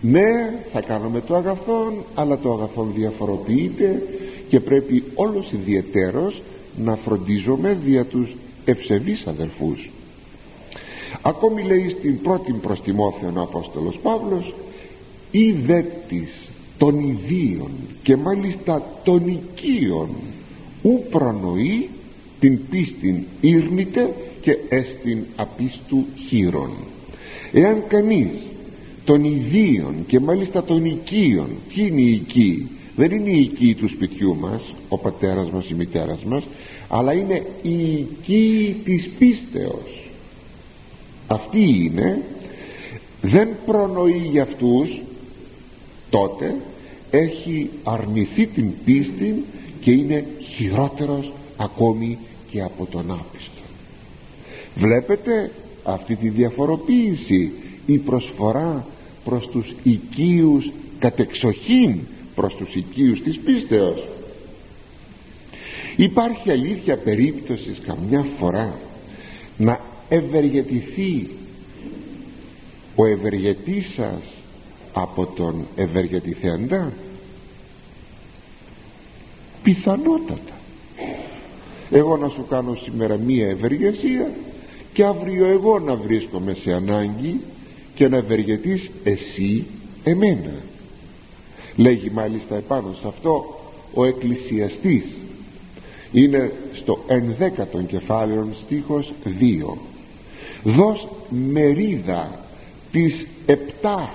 ναι θα κάνουμε το αγαθόν αλλά το αγαθόν διαφοροποιείται και πρέπει όλος ιδιαιτέρως να φροντίζουμε δια τους ευσεβείς αδερφούς ακόμη λέει στην πρώτη προς Τιμόθεον ο Απόστολος Παύλος ή δέτης των ιδίων και μάλιστα των οικείων ου προνοεί την πίστην ήρνητε και έστιν απίστου χείρων εάν κανείς των ιδίων και μάλιστα των οικείων ποιοι είναι οι οικοί δεν είναι οι οικοί του σπιτιού μας ο πατέρας μας η μητέρας μας αλλά είναι οι οικοί της πίστεως. Αυτοί είναι. Δεν προνοεί για αυτούς. Τότε έχει αρνηθεί την πίστη και είναι χειρότερος ακόμη και από τον άπιστο. Βλέπετε αυτή τη διαφοροποίηση η προσφορά προς τους οικείους κατεξοχήν προς τους οικείους της πίστεως. Υπάρχει αλήθεια περίπτωσης καμιά φορά να ευεργετηθεί ο ευεργετής σας από τον ευεργετηθέντα; Πιθανότατα. Εγώ να σου κάνω σήμερα μία ευεργεσία και αύριο εγώ να βρίσκομαι σε ανάγκη και να ευεργετείς εσύ εμένα λέγει μάλιστα επάνω σε αυτό ο εκκλησιαστής. Είναι στο ενδέκατον κεφάλαιο στίχος 2 δώσ μερίδα της επτά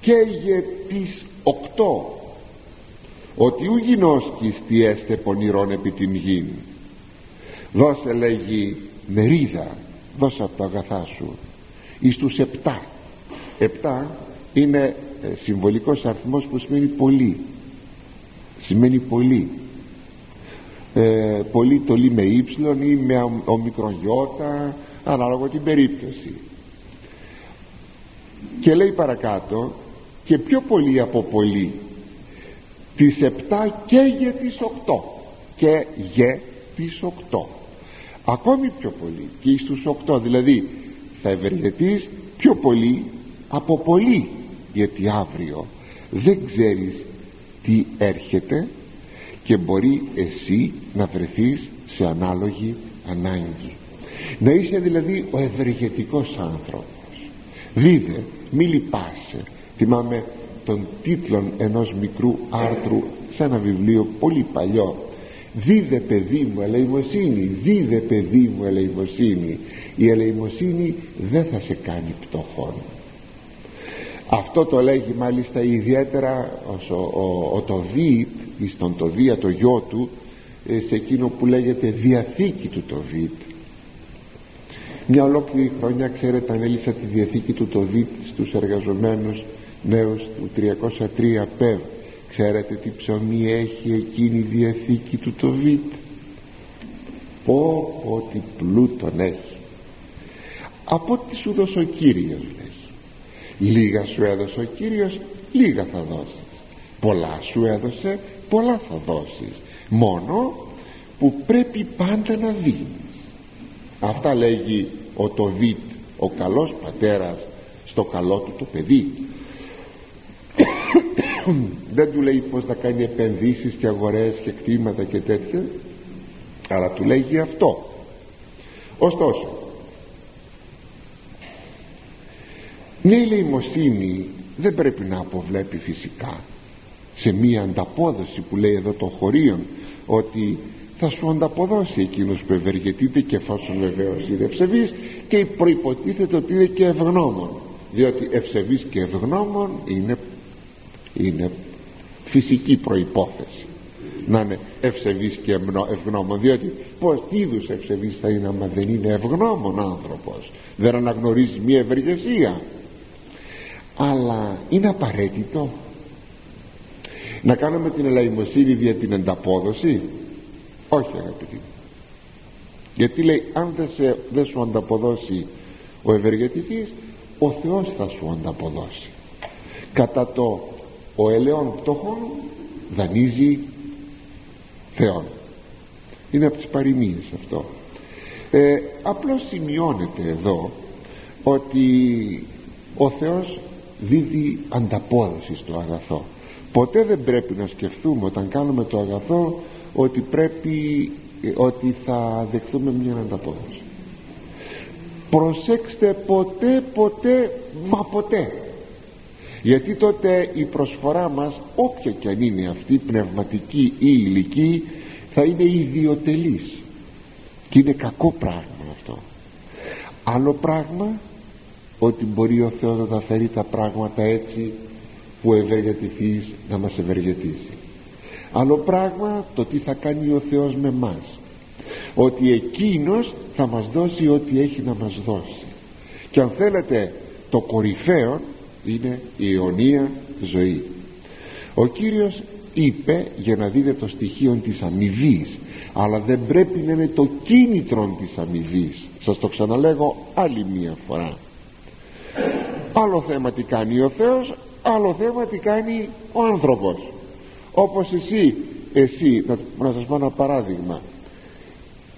και για τις οκτώ ότι ου γινώσκεις τι έστε πονηρών επί την γην. Δώσε λέγει μερίδα δώσε από τα αγαθά σου εις τους επτά. Επτά είναι ε, συμβολικός αριθμός που σημαίνει πολύ. Σημαίνει πολύ. Ε, πολύ το λέει με ύψιλον ή με ομικρογιώτα ανάλογα την περίπτωση. Και λέει παρακάτω και πιο πολύ από πολύ τις επτά και για τις οκτώ και για τις οκτώ. Ακόμη πιο πολύ και στους οκτώ. Δηλαδή θα ευεργετείς πιο πολύ από πολύ γιατί αύριο δεν ξέρεις τι έρχεται και μπορεί εσύ να βρεθείς σε ανάλογη ανάγκη. Να είσαι δηλαδή ο ευεργετικός άνθρωπος. Δίδε μη λυπάσαι. Θυμάμαι τον τίτλο ενός μικρού άρθρου σε ένα βιβλίο πολύ παλιό. Δίδε παιδί μου ελεημοσύνη δίδε παιδί μου ελεημοσύνη. Η ελεημοσύνη δεν θα σε κάνει πτωχόν αυτό το λέγει μάλιστα ιδιαίτερα ο, ο, ο Τοβίτ στον Τοβία το γιο του ε, σε εκείνο που λέγεται Διαθήκη του Τοβίτ μια ολόκληρη χρονιά ξέρετε ανέλησα τη Διαθήκη του Τοβίτ στους εργαζομένους νέους του 303 ΠΕΒ ξέρετε τι ψωμί έχει εκείνη η Διαθήκη του Τοβίτ πω πω τι πλούτον έχει. Από ό,τι σου δώσει ο Κύριος λέει λίγα σου έδωσε ο Κύριος λίγα θα δώσεις. Πολλά σου έδωσε πολλά θα δώσεις. Μόνο που πρέπει πάντα να δίνεις. Αυτά λέγει ο Τοβίτ ο καλός πατέρας στο καλό του το παιδί. Δεν του λέει πως θα κάνει επενδύσεις και αγορές και κτήματα και τέτοια αλλά του λέγει αυτό. Ωστόσο μια ηλεημοσύνη δεν πρέπει να αποβλέπει φυσικά σε μία ανταπόδοση που λέει εδώ των χωρίων ότι θα σου ανταποδώσει εκείνος που ευεργετείται και εφόσον βεβαίως είναι ευσεβής και προϋποτίθεται ότι είναι και ευγνώμων διότι ευσεβής και ευγνώμων είναι, είναι φυσική προϋπόθεση να είναι ευσεβής και ευγνώμων διότι πως τι είδους ευσεβής θα είναι άμα δεν είναι ευγνώμων άνθρωπος δεν αναγνωρίζει μια ευεργεσία αλλά είναι απαραίτητο να κάνουμε την ελαϊμοσύνη δια την ανταπόδοση; Όχι αγαπητοί γιατί λέει αν δεν, σε, δεν σου ανταποδώσει ο ευεργετητής ο Θεός θα σου ανταποδώσει κατά το ο ελαιόν πτωχόν δανείζει Θεόν είναι από τις παροιμίες αυτό. Ε, απλώς σημειώνεται εδώ ότι ο Θεός δίδει ανταπόδοση στο αγαθό. Ποτέ δεν πρέπει να σκεφτούμε όταν κάνουμε το αγαθό ότι πρέπει ότι θα δεχθούμε μια ανταπόδοση. Προσέξτε ποτέ ποτέ μα ποτέ. Γιατί τότε η προσφορά μας όποια και αν είναι αυτή πνευματική ή ηλική θα είναι ιδιωτελής. Και είναι κακό πράγμα αυτό. Άλλο πράγμα ότι μπορεί ο Θεός να τα φέρει τα πράγματα έτσι που ευεργετηθείς να μας ευεργετήσει. Άλλο πράγμα το τι θα κάνει ο Θεός με μας. Ότι εκείνος θα μας δώσει ό,τι έχει να μας δώσει. Και αν θέλετε το κορυφαίο είναι η αιωνία ζωή. Ο Κύριος είπε για να δείτε το στοιχείο της αμοιβής, αλλά δεν πρέπει να είναι το κίνητρο της αμοιβής. σας το ξαναλέγω άλλη μία φορά άλλο θέμα τι κάνει ο Θεός άλλο θέμα τι κάνει ο άνθρωπος. Όπως εσύ εσύ να, να σας πω ένα παράδειγμα.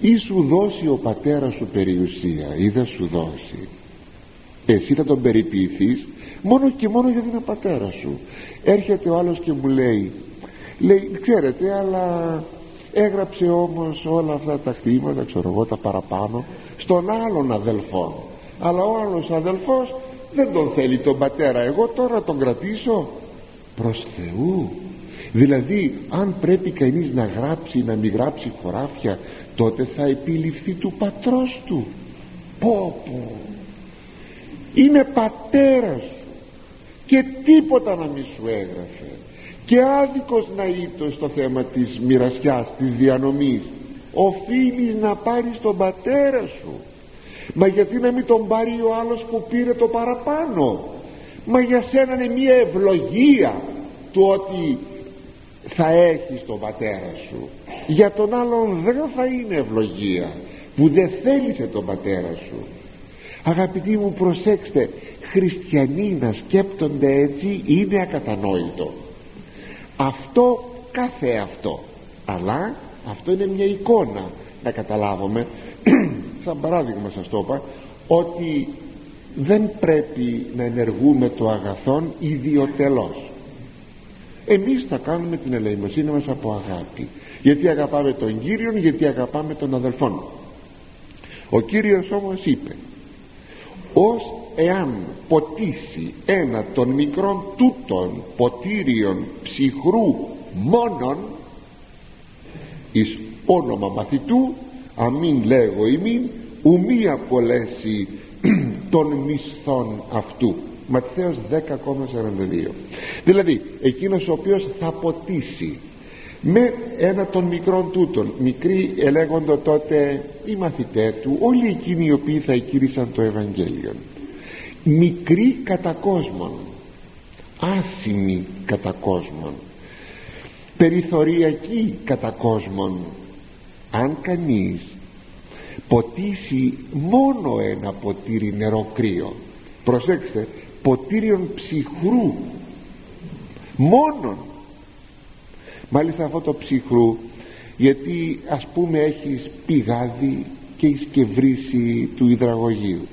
Ή σου δώσει ο πατέρας σου περιουσία ή δεν σου δώσει. Εσύ θα τον περιποιηθείς μόνο και μόνο γιατί είναι πατέρας σου. Έρχεται ο άλλος και μου λέει λέει ξέρετε αλλά έγραψε όμως όλα αυτά τα χτήματα ξέρω εγώ τα παραπάνω στον άλλον αδελφό. Αλλά ο άλλος αδελφός δεν τον θέλει τον πατέρα. Εγώ τώρα τον κρατήσω. Προς Θεού. Δηλαδή αν πρέπει κανείς να γράψει να μην γράψει χωράφια τότε θα επιληφθεί του πατρός του. Πω πω. Είναι πατέρας. Και τίποτα να μη σου έγραφε. Και άδικος να ήτο στο θέμα της μοιρασιάς της διανομής. Οφείλεις να πάρεις τον πατέρα σου μα γιατί να μην τον πάρει ο άλλος που πήρε το παραπάνω; Μα για σένα είναι μια ευλογία του ότι θα έχεις τον πατέρα σου. Για τον άλλον δεν θα είναι ευλογία που δεν θέλησε τον πατέρα σου. Αγαπητοί μου προσέξτε χριστιανοί να σκέπτονται έτσι είναι ακατανόητο. Αυτό κάθε αυτό. Αλλά αυτό είναι μια εικόνα να καταλάβουμε σαν παράδειγμα σας το είπα ότι δεν πρέπει να ενεργούμε το αγαθόν ιδιωτελώς. Εμείς θα κάνουμε την ελεημοσύνη μας από αγάπη. Γιατί αγαπάμε τον Κύριον γιατί αγαπάμε τον αδελφόν. Ο Κύριος όμως είπε ως εάν ποτίσει ένα των μικρών τούτων ποτήριων ψυχρού μόνον εις όνομα μαθητού αμήν λέγω ημίν ουμή απολέσει των μισθών αυτού. Ματθαίος 10,42 δηλαδή εκείνος ο οποίος θα ποτίσει με ένα των μικρών τούτων. Μικροί ελέγοντο τότε οι μαθητές του όλοι εκείνοι οι οποίοι θα εκείρισαν το Ευαγγέλιο. Μικροί κατά κόσμον άσημοι κατά κόσμον περιθωριακοί κατά κόσμον αν κανείς ποτίσει μόνο ένα ποτήρι νερό κρύο προσέξτε ποτήριον ψυχρού μόνον μάλιστα αυτό το ψυχρού γιατί ας πούμε έχεις πηγάδι και έχεις και βρύση του υδραγωγείου.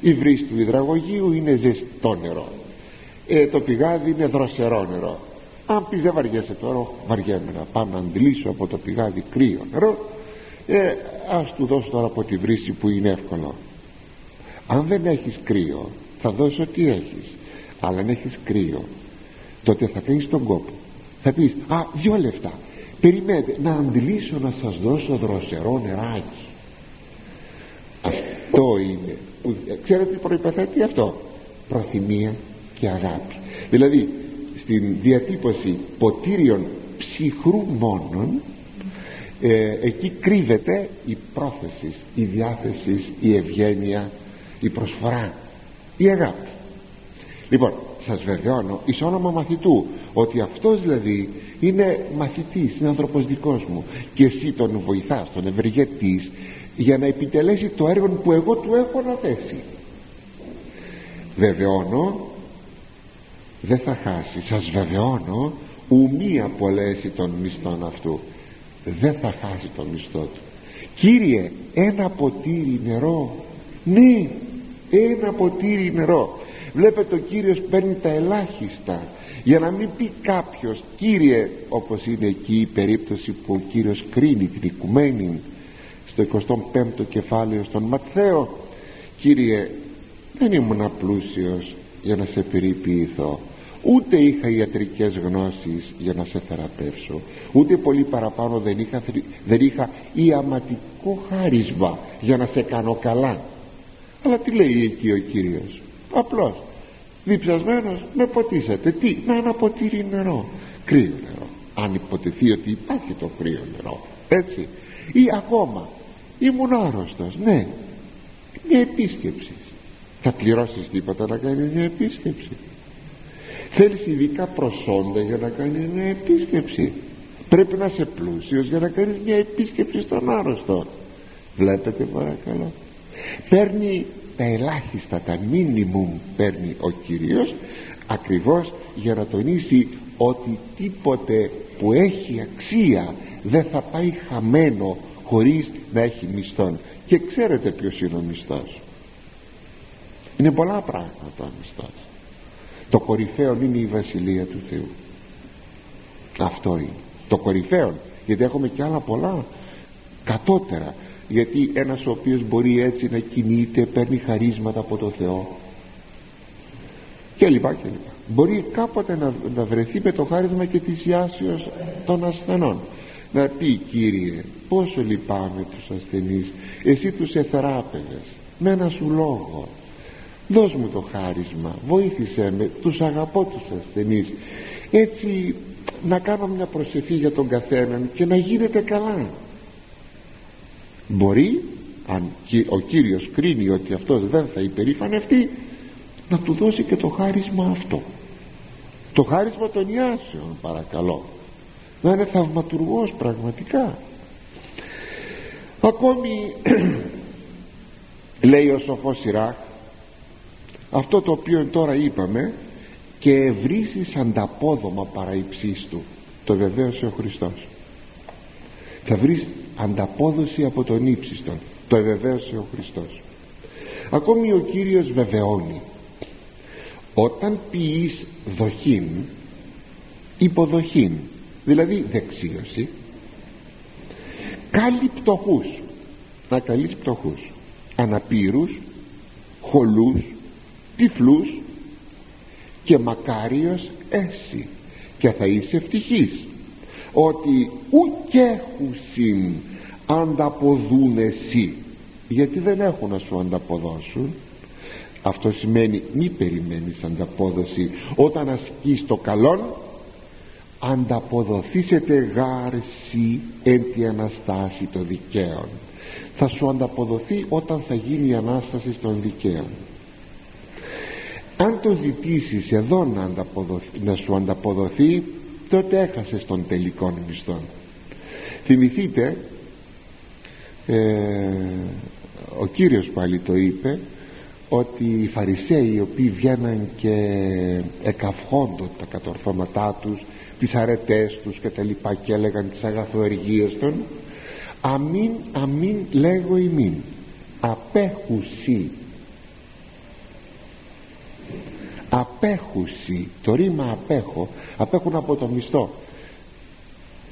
Η βρύση του υδραγωγείου είναι ζεστό νερό. Ε, το πηγάδι είναι δροσερό νερό αν πεις δεν βαριέσαι τώρα. Βαριέμαι να πάω να αντλήσω από το πηγάδι κρύο νερό. Ε, ας του δώσω τώρα από τη βρύση που είναι εύκολο. Αν δεν έχεις κρύο θα δώσω τι έχεις. Αλλά αν έχεις κρύο τότε θα κάνεις τον κόπο. Θα πεις α δυο λεφτά. Περιμένετε να αντιλήσω να σας δώσω δροσερό νεράκι αυτό είναι. Ξέρετε τι προϋποθέτει αυτό; Προθυμία και αγάπη. Δηλαδή στην διατύπωση ποτήριων ψυχρού μόνον ε, εκεί κρύβεται η πρόθεση η διάθεση η ευγένεια η προσφορά η αγάπη. Λοιπόν σας βεβαιώνω εις όνομα μαθητού ότι αυτός δηλαδή είναι μαθητής είναι άνθρωπος δικός μου και εσύ τον βοηθάς τον ευεργετείς για να επιτελέσει το έργο που εγώ του έχω αναθέσει βεβαιώνω δεν θα χάσει. Σας βεβαιώνω ουμή απολέσει τον μισθόν αυτού. Δεν θα χάσει τον μισθό του. Κύριε ένα ποτήρι νερό. Ναι ένα ποτήρι νερό. Βλέπετε ο Κύριος παίρνει τα ελάχιστα. Για να μην πει κάποιος Κύριε όπως είναι εκεί η περίπτωση που ο Κύριος κρίνει την οικουμένη στο 25ο κεφάλαιο στον Ματθαίο Κύριε δεν ήμουν πλούσιος για να σε περιποιηθώ. Ούτε είχα ιατρικές γνώσεις για να σε θεραπεύσω. Ούτε πολύ παραπάνω δεν είχα, δεν είχα ιαματικό χάρισμα για να σε κάνω καλά. Αλλά τι λέει εκεί ο Κύριος; Απλώς διψασμένος με ποτίσατε. Τι να ένα ποτήρι νερό. Κρύο νερό. Αν υποτεθεί ότι υπάρχει το κρύο νερό. Έτσι. Ή ακόμα ήμουν άρρωστος. Ναι. Μια επίσκεψη θα πληρώσεις τίποτα να κάνει μια επίσκεψη. Θέλεις ειδικά προσόντα για να κάνει μια επίσκεψη. Πρέπει να είσαι πλούσιος για να κάνεις μια επίσκεψη στον άρρωστο. Βλέπετε παρακαλώ. Παίρνει τα ελάχιστα τα μίνιμουμ παίρνει ο Κύριος ακριβώς για να τονίσει ότι τίποτε που έχει αξία δεν θα πάει χαμένο χωρίς να έχει μισθόν. Και ξέρετε ποιος είναι ο μισθός είναι πολλά πράγματα ο μισθός το κορυφαίο είναι η Βασιλεία του Θεού. Αυτό είναι. Το κορυφαίο. Γιατί έχουμε και άλλα πολλά κατώτερα. Γιατί ένας ο οποίος μπορεί έτσι να κινείται παίρνει χαρίσματα από το Θεό. Και λοιπά και λοιπά. Μπορεί κάποτε να, να βρεθεί με το χάρισμα και της ιάσεως των ασθενών. Να πει Κύριε πόσο λυπάμαι τους ασθενείς. Εσύ τους εθεράπευες. Με ένα σου λόγο δώσ' μου το χάρισμα. Βοήθησέ με. Τους αγαπώ τους ασθενείς. Έτσι να κάνω μια προσευχή για τον καθέναν και να γίνεται καλά. Μπορεί αν ο Κύριος κρίνει ότι αυτός δεν θα υπερήφανευτεί να του δώσει και το χάρισμα αυτό. Το χάρισμα των ιάσεων παρακαλώ. Να είναι θαυματουργός πραγματικά. Ακόμη λέει ο σοφός Σιράχ αυτό το οποίο τώρα είπαμε και ευρύσεις ανταπόδομα παρά του το βεβαίωσε ο Χριστός. Θα βρεις ανταπόδοση από τον ύψιστον το ευεβαίωσε ο Χριστός. Ακόμη ο Κύριος βεβαιώνει όταν ποιείς δοχήν υποδοχήν δηλαδή δεξίωση κάλλει πτωχούς να καλείς πτωχούς αναπήρους χολούς τυφλούς και μακάριος έσυ. Και θα είσαι ευτυχής ότι ουκέχουσιν ανταποδούν εσύ. Γιατί δεν έχουν να σου ανταποδώσουν αυτό σημαίνει μη περιμένεις ανταπόδοση. Όταν ασκείς το καλόν ανταποδοθήσετε γάρση εν τη Αναστάση το δικαίων θα σου ανταποδοθεί όταν θα γίνει η Ανάσταση των δικαίων αν το ζητήσεις εδώ να, να σου ανταποδοθεί τότε έχασες τον τελικό μισθό θυμηθείτε ε, ο Κύριος πάλι το είπε ότι οι Φαρισαίοι οι οποίοι βγαίναν και εκαυχόντων τα κατορθώματά τους τις αρετές τους και τα λοιπά και έλεγαν τις αγαθοεργίες των αμήν αμήν λέγω ημίν απέχουσι απέχουσι το ρήμα απέχω απέχουν από το μισθό.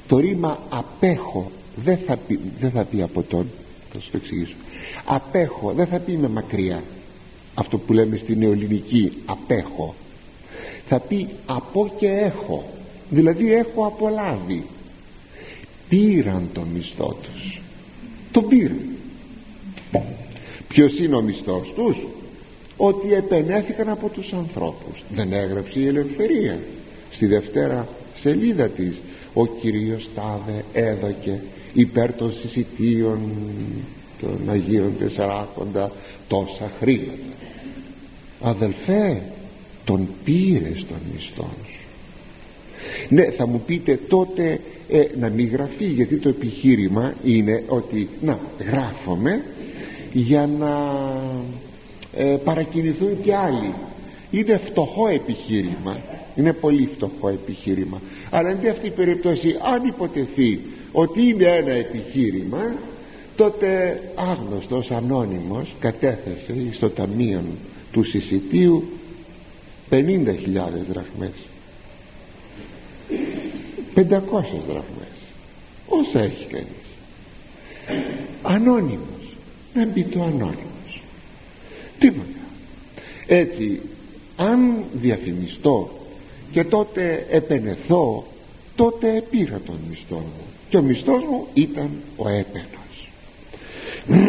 Το ρήμα απέχω δεν θα πει, δεν θα πει από τον θα σου το εξηγήσω. Απέχω δεν θα πει με μακριά. Αυτό που λέμε στην νεοελληνική απέχω. Θα πει από και έχω. Δηλαδή έχω απολάβει. Πήραν το μισθό τους. Το πήραν. Ποιος είναι ο μισθός τους; Ότι επενέθηκαν από τους ανθρώπους. Δεν έγραψε η ελευθερία. Στη δευτέρα σελίδα της ο Κυρίος Τάδε έδωκε υπέρ των συσιτίων των Αγίων Τεσσαράκοντα τόσα χρήματα. Αδελφέ τον πήρε στον μισθό σου. Ναι θα μου πείτε τότε ε, να μην γραφεί γιατί το επιχείρημα είναι ότι να γράφομαι για να ε, παρακινηθούν και άλλοι. Είναι φτωχό επιχείρημα. Είναι πολύ φτωχό επιχείρημα. Αλλά αντί αυτή η περίπτωση αν υποτεθεί ότι είναι ένα επιχείρημα τότε άγνωστος ανώνυμος κατέθεσε στο ταμείο του συσιτίου 50.000 δραχμές. 500 δραχμές. Όσα έχει κανείς. Ανώνυμος. Να μπει το ανώνυμος τίποτα. Έτσι αν διαφημιστώ και τότε επενεθώ τότε πήρα τον μισθό μου. Και ο μισθός μου ήταν ο έπαινος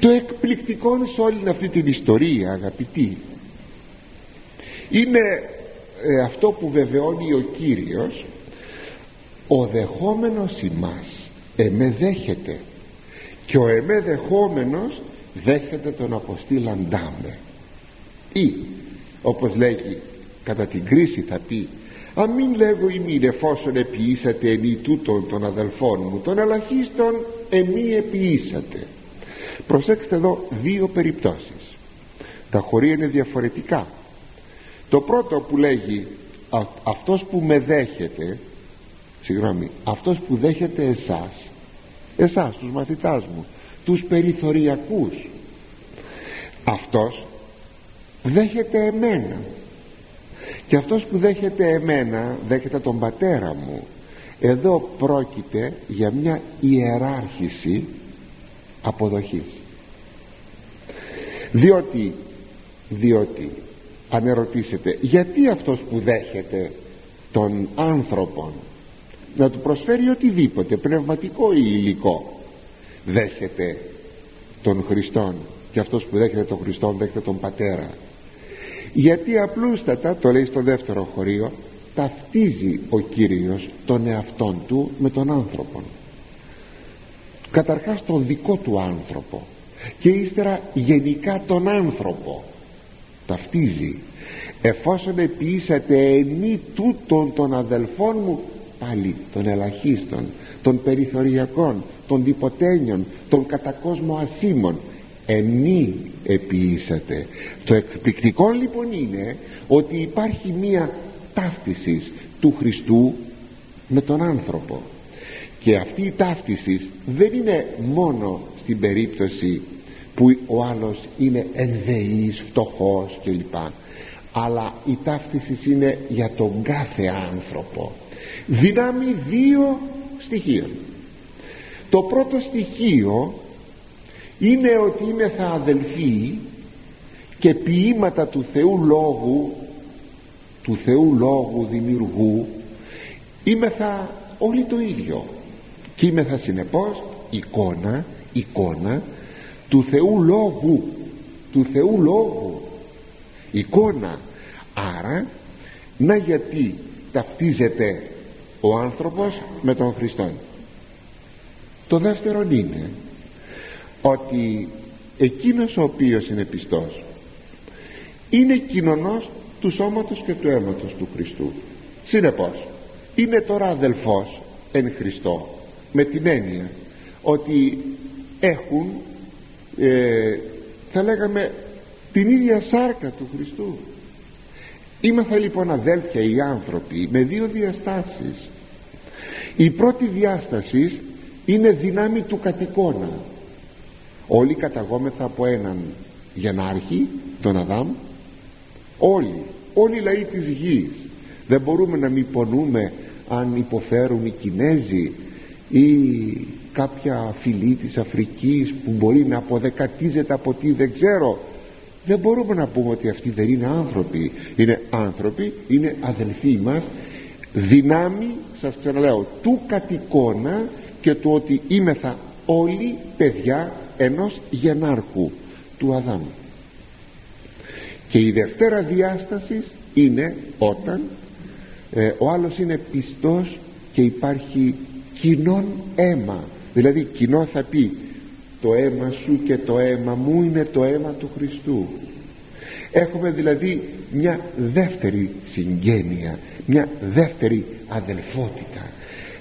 το εκπληκτικό σε όλη αυτή την ιστορία αγαπητοί είναι ε, αυτό που βεβαιώνει ο Κύριος ο δεχόμενος ημάς εμέ δέχεται και ο εμέ δεχόμενος δέχεται τον αποστήλαντάμε ή όπως λέγει κατά την κρίση θα πει αν μην λέγω ημίν εφόσον επιήσατε εμεί τούτων των αδελφών μου των ελαχίστων εμεί επιήσατε προσέξτε εδώ δύο περιπτώσεις. Τα χωρία είναι διαφορετικά. Το πρώτο που λέγει αυτός που με δέχεται συγγνώμη αυτός που δέχεται εσάς εσάς τους μαθητάς μου τους περιθωριακούς. Αυτός δέχεται εμένα. Και αυτός που δέχεται εμένα δέχεται τον πατέρα μου. Εδώ πρόκειται για μια ιεράρχηση αποδοχής. Διότι διότι αν ερωτήσετε γιατί αυτός που δέχεται τον άνθρωπον να του προσφέρει οτιδήποτε πνευματικό ή υλικό. Δέχεται τον Χριστόν. Και αυτός που δέχεται τον Χριστόν δέχεται τον Πατέρα. Γιατί απλούστατα το λέει στο δεύτερο χωρίο ταυτίζει ο Κύριος τον εαυτόν του με τον άνθρωπο καταρχάς τον δικό του άνθρωπο και ύστερα γενικά τον άνθρωπο. Ταυτίζει. Εφόσον επιήσατε ενή τούτων των αδελφών μου πάλι των ελαχίστων των περιθωριακών των τυποτένιων των κατακόσμο ασήμων. Ενή επιήσατε το εκπληκτικό λοιπόν είναι ότι υπάρχει μία ταύτισης του Χριστού με τον άνθρωπο. Και αυτή η ταύτισης δεν είναι μόνο στην περίπτωση που ο άλλος είναι ενδεής, φτωχός κλπ. Αλλά η ταύτισης είναι για τον κάθε άνθρωπο δυνάμει δύο στοιχείων το πρώτο στοιχείο είναι ότι είμαι θα αδελφοί και ποίηματα του Θεού Λόγου του Θεού Λόγου δημιουργού είμαι θα όλοι το ίδιο. Και είμαι θα συνεπώς εικόνα εικόνα του Θεού Λόγου του Θεού Λόγου. Εικόνα. Άρα να γιατί ταυτίζεται ο άνθρωπος με τον Χριστό. Το δεύτερο είναι ότι εκείνος ο οποίος είναι πιστός είναι κοινωνός του σώματος και του αίματος του Χριστού. Συνεπώς είναι τώρα αδελφός εν Χριστώ με την έννοια ότι έχουν ε, θα λέγαμε την ίδια σάρκα του Χριστού. Είμαστε λοιπόν αδέλφια οι άνθρωποι με δύο διαστάσεις η πρώτη διάσταση είναι δυνάμει του κατοικώνα. Όλοι καταγόμεθα από έναν γενάρχη τον Αδάμ. Όλοι όλοι οι λαοί της γης. Δεν μπορούμε να μην πονούμε αν υποφέρουν οι Κινέζοι ή κάποια φυλή της Αφρικής που μπορεί να αποδεκατίζεται από τι δεν ξέρω. Δεν μπορούμε να πούμε ότι αυτοί δεν είναι άνθρωποι. Είναι άνθρωποι, είναι αδελφοί μας δυνάμει σας ξαναλέω του κατοικώνα και του ότι είμεθα όλοι παιδιά ενός γενάρχου του Αδάμ και η δευτέρα διάστασης είναι όταν ε, ο άλλος είναι πιστός και υπάρχει κοινόν αίμα. Δηλαδή κοινό θα πει το αίμα σου και το αίμα μου είναι το αίμα του Χριστού έχουμε δηλαδή μια δεύτερη συγγένεια μια δεύτερη αδελφότητα.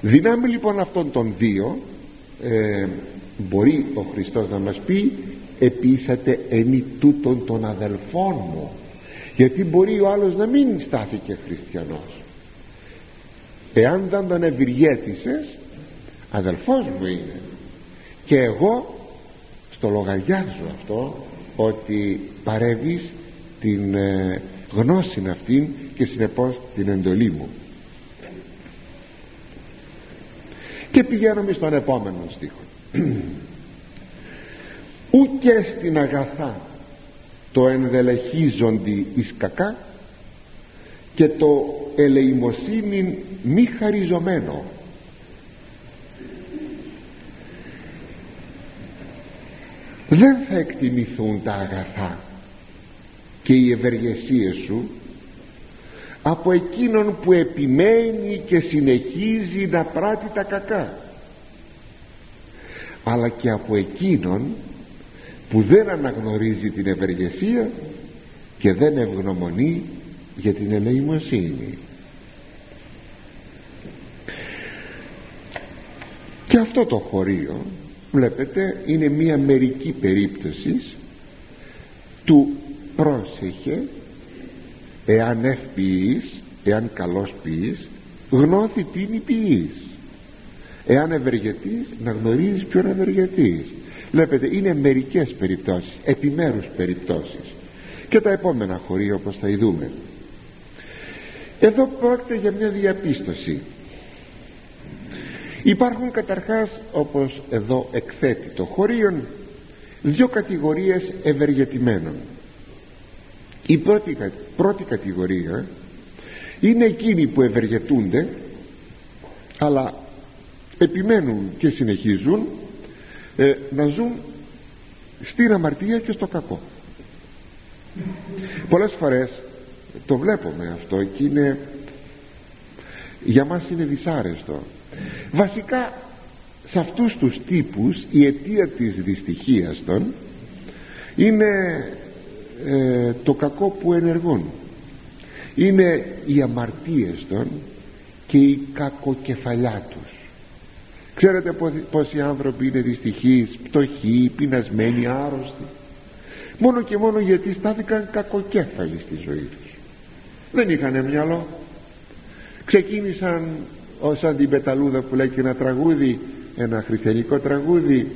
Δυνάμει λοιπόν αυτών των δύο ε, μπορεί ο Χριστός να μας πει επίσατε ενή τούτων των αδελφών μου γιατί μπορεί ο άλλος να μην στάθηκε χριστιανός. Εάν δεν τον ευηργέτησες αδελφός μου είναι και εγώ στο λογαριάζω αυτό ότι παρεύεις την ε, γνώση αυτήν και συνεπώς την εντολή μου. Και πηγαίνουμε στον επόμενο στίχο. Ούτε στην αγαθά το ενδελεχίζοντι εις κακά και το ελεημοσύνη μη χαριζωμένο. Δεν θα εκτιμηθούν τα αγαθά και οι ευεργεσίες σου από εκείνον που επιμένει και συνεχίζει να πράττει τα κακά. Αλλά και από εκείνον που δεν αναγνωρίζει την ευεργεσία και δεν ευγνωμονεί για την ελεημοσύνη. Και αυτό το χωρίο βλέπετε είναι μία μερική περίπτωσης του πρόσεχε εάν ευποιείς εάν καλός ποιείς γνώθη τι ποιείς. Εάν ευεργετείς να γνωρίζεις ποιον ευεργετείς. Βλέπετε είναι μερικές περιπτώσεις επιμέρους περιπτώσεις. Και τα επόμενα χωρία όπως θα ειδούμε. Εδώ πρόκειται για μια διαπίστωση. Υπάρχουν καταρχάς όπως εδώ εκθέτει το χωρίον δύο κατηγορίες ευεργετημένων η πρώτη, πρώτη κατηγορία είναι εκείνοι που ευεργετούνται αλλά επιμένουν και συνεχίζουν ε, να ζουν στην αμαρτία και στο κακό. Πολλές φορές το βλέπουμε αυτό και είναι για μας είναι δυσάρεστο. Βασικά σε αυτούς τους τύπους η αιτία της δυστυχίας των είναι ε, το κακό που ενεργούν. Είναι οι αμαρτίες των και η κακοκεφαλιά τους. Ξέρετε πόσοι άνθρωποι είναι δυστυχείς πτωχοί, πεινασμένοι, άρρωστοι. Μόνο και μόνο γιατί στάθηκαν κακοκέφαλοι στη ζωή τους. Δεν είχαν μυαλό. Ξεκίνησαν σαν την πεταλούδα που λέει και ένα τραγούδι ένα χριστιανικό τραγούδι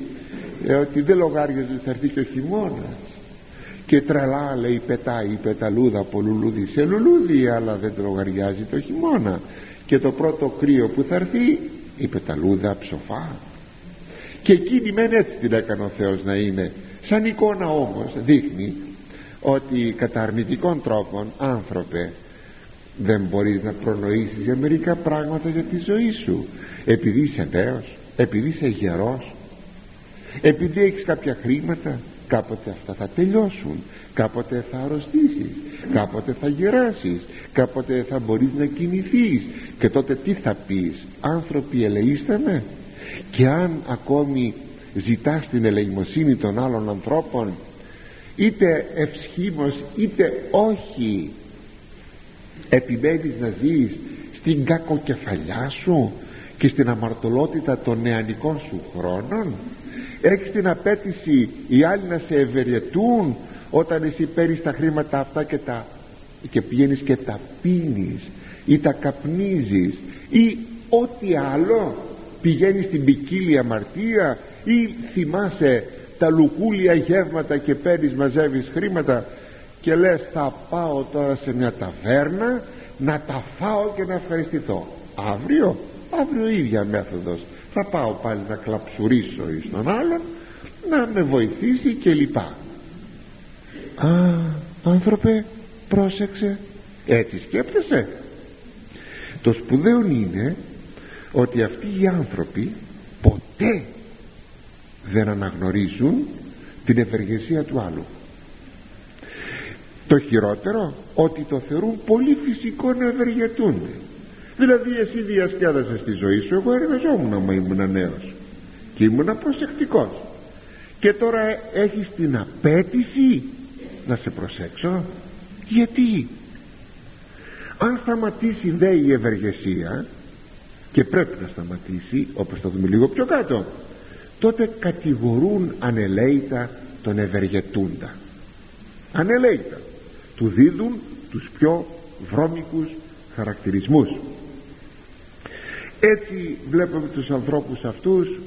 ε, ότι δεν λογάριαζε θα έρθει και ο χειμώνας και τρελά λέει πετάει η πεταλούδα από λουλούδι σε λουλούδι αλλά δεν το λογαριάζει το χειμώνα. Και το πρώτο κρύο που θα έρθει η πεταλούδα ψοφά. Και εκείνη μεν έτσι την έκανε ο Θεός να είναι. Σαν εικόνα όμως δείχνει ότι κατά αρνητικών τρόπων άνθρωπε δεν μπορείς να προνοήσεις για μερικά πράγματα για τη ζωή σου. Επειδή είσαι νέος επειδή είσαι γερός επειδή έχεις κάποια χρήματα κάποτε αυτά θα τελειώσουν κάποτε θα αρρωστήσεις κάποτε θα γεράσεις κάποτε θα μπορείς να κινηθείς. Και τότε τι θα πεις άνθρωποι ελεήστε με και αν ακόμη ζητάς την ελεημοσύνη των άλλων ανθρώπων είτε ευσχήμως είτε όχι επιμένεις να ζεις στην κακοκεφαλιά σου και στην αμαρτωλότητα των νεανικών σου χρόνων έχεις την απέτηση οι άλλοι να σε ευεργετούν όταν εσύ παίρνεις τα χρήματα αυτά και, τα, και πηγαίνεις και τα πίνεις ή τα καπνίζεις ή ό,τι άλλο. Πηγαίνεις στην ποικίλια αμαρτία ή θυμάσαι τα λουκούλια γεύματα και παίρνεις μαζεύεις χρήματα και λες θα πάω τώρα σε μια ταβέρνα να τα φάω και να ευχαριστηθώ αύριο αύριο ίδια μέθοδος θα πάω πάλι να κλαψουρίσω εις τον άλλον να με βοηθήσει και λοιπά. Α άνθρωπε πρόσεξε. Έτσι σκέπτεσαι; Το σπουδαίο είναι ότι αυτοί οι άνθρωποι ποτέ δεν αναγνωρίζουν την ευεργεσία του άλλου. Το χειρότερο ότι το θεωρούν πολύ φυσικό να ευεργετούνται δηλαδή εσύ διασκέδασες τη ζωή σου. Εγώ εργαζόμουν άμα ήμουν νέος. Και ήμουν προσεκτικός. Και τώρα έχεις την απέτηση να σε προσέξω. Γιατί; Αν σταματήσει δε η ευεργεσία και πρέπει να σταματήσει όπως θα δούμε λίγο πιο κάτω τότε κατηγορούν ανελαίητα τον ευεργετούντα. Ανελαίητα. Του δίδουν τους πιο βρώμικους χαρακτηρισμούς έτσι βλέπουμε τους ανθρώπους αυτούς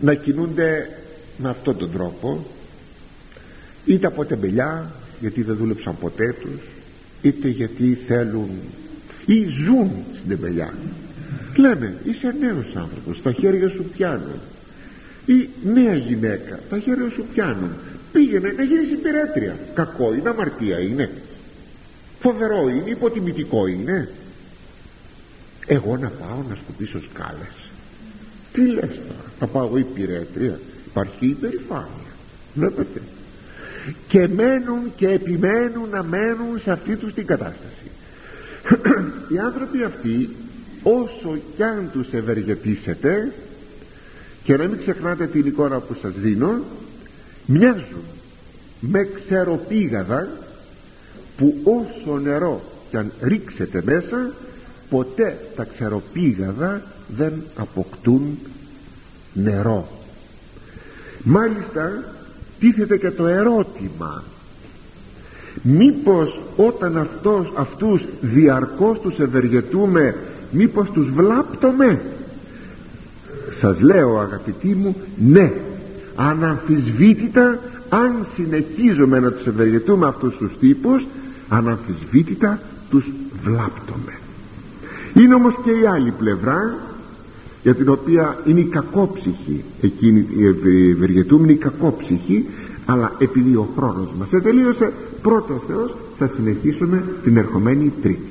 να κινούνται με αυτόν τον τρόπο. Είτε από τεμπελιά γιατί δεν δούλεψαν ποτέ τους είτε γιατί θέλουν ή ζουν στην τεμπελιά. Λένε είσαι νέος άνθρωπος τα χέρια σου πιάνουν. Ή νέα γυναίκα τα χέρια σου πιάνουν. Πήγαινε να γίνεις υπηρέτρια. Κακό είναι αμαρτία είναι. Φοβερό είναι υποτιμητικό είναι εγώ να πάω να σκουπίσω σκάλες. Τι λες τώρα θα πάω εγώ υπηρέτρια υπάρχει υπερηφάνεια. Βλέπετε. Και μένουν και επιμένουν να μένουν σε αυτή τους την κατάσταση. Οι άνθρωποι αυτοί όσο κι αν τους ευεργετήσετε και να μην ξεχνάτε την εικόνα που σας δίνω μοιάζουν με ξεροπήγαδα που όσο νερό κι αν ρίξετε μέσα ποτέ τα ξεροπήγαδα δεν αποκτούν νερό. Μάλιστα τίθεται και το ερώτημα. Μήπως όταν αυτός, αυτούς διαρκώς τους ευεργετούμε μήπως τους βλάπτομαι; Σας λέω αγαπητοί μου ναι. Αναμφισβήτητα αν συνεχίζουμε να τους ευεργετούμε αυτούς τους τύπους αναμφισβήτητα τους βλάπτομαι είναι όμως και η άλλη πλευρά για την οποία είναι η κακόψυχη εκείνη η ευεργετούμενη κακόψυχη αλλά επειδή ο χρόνος μας ετελείωσε πρώτος Θεός θα συνεχίσουμε την ερχομένη τρίτη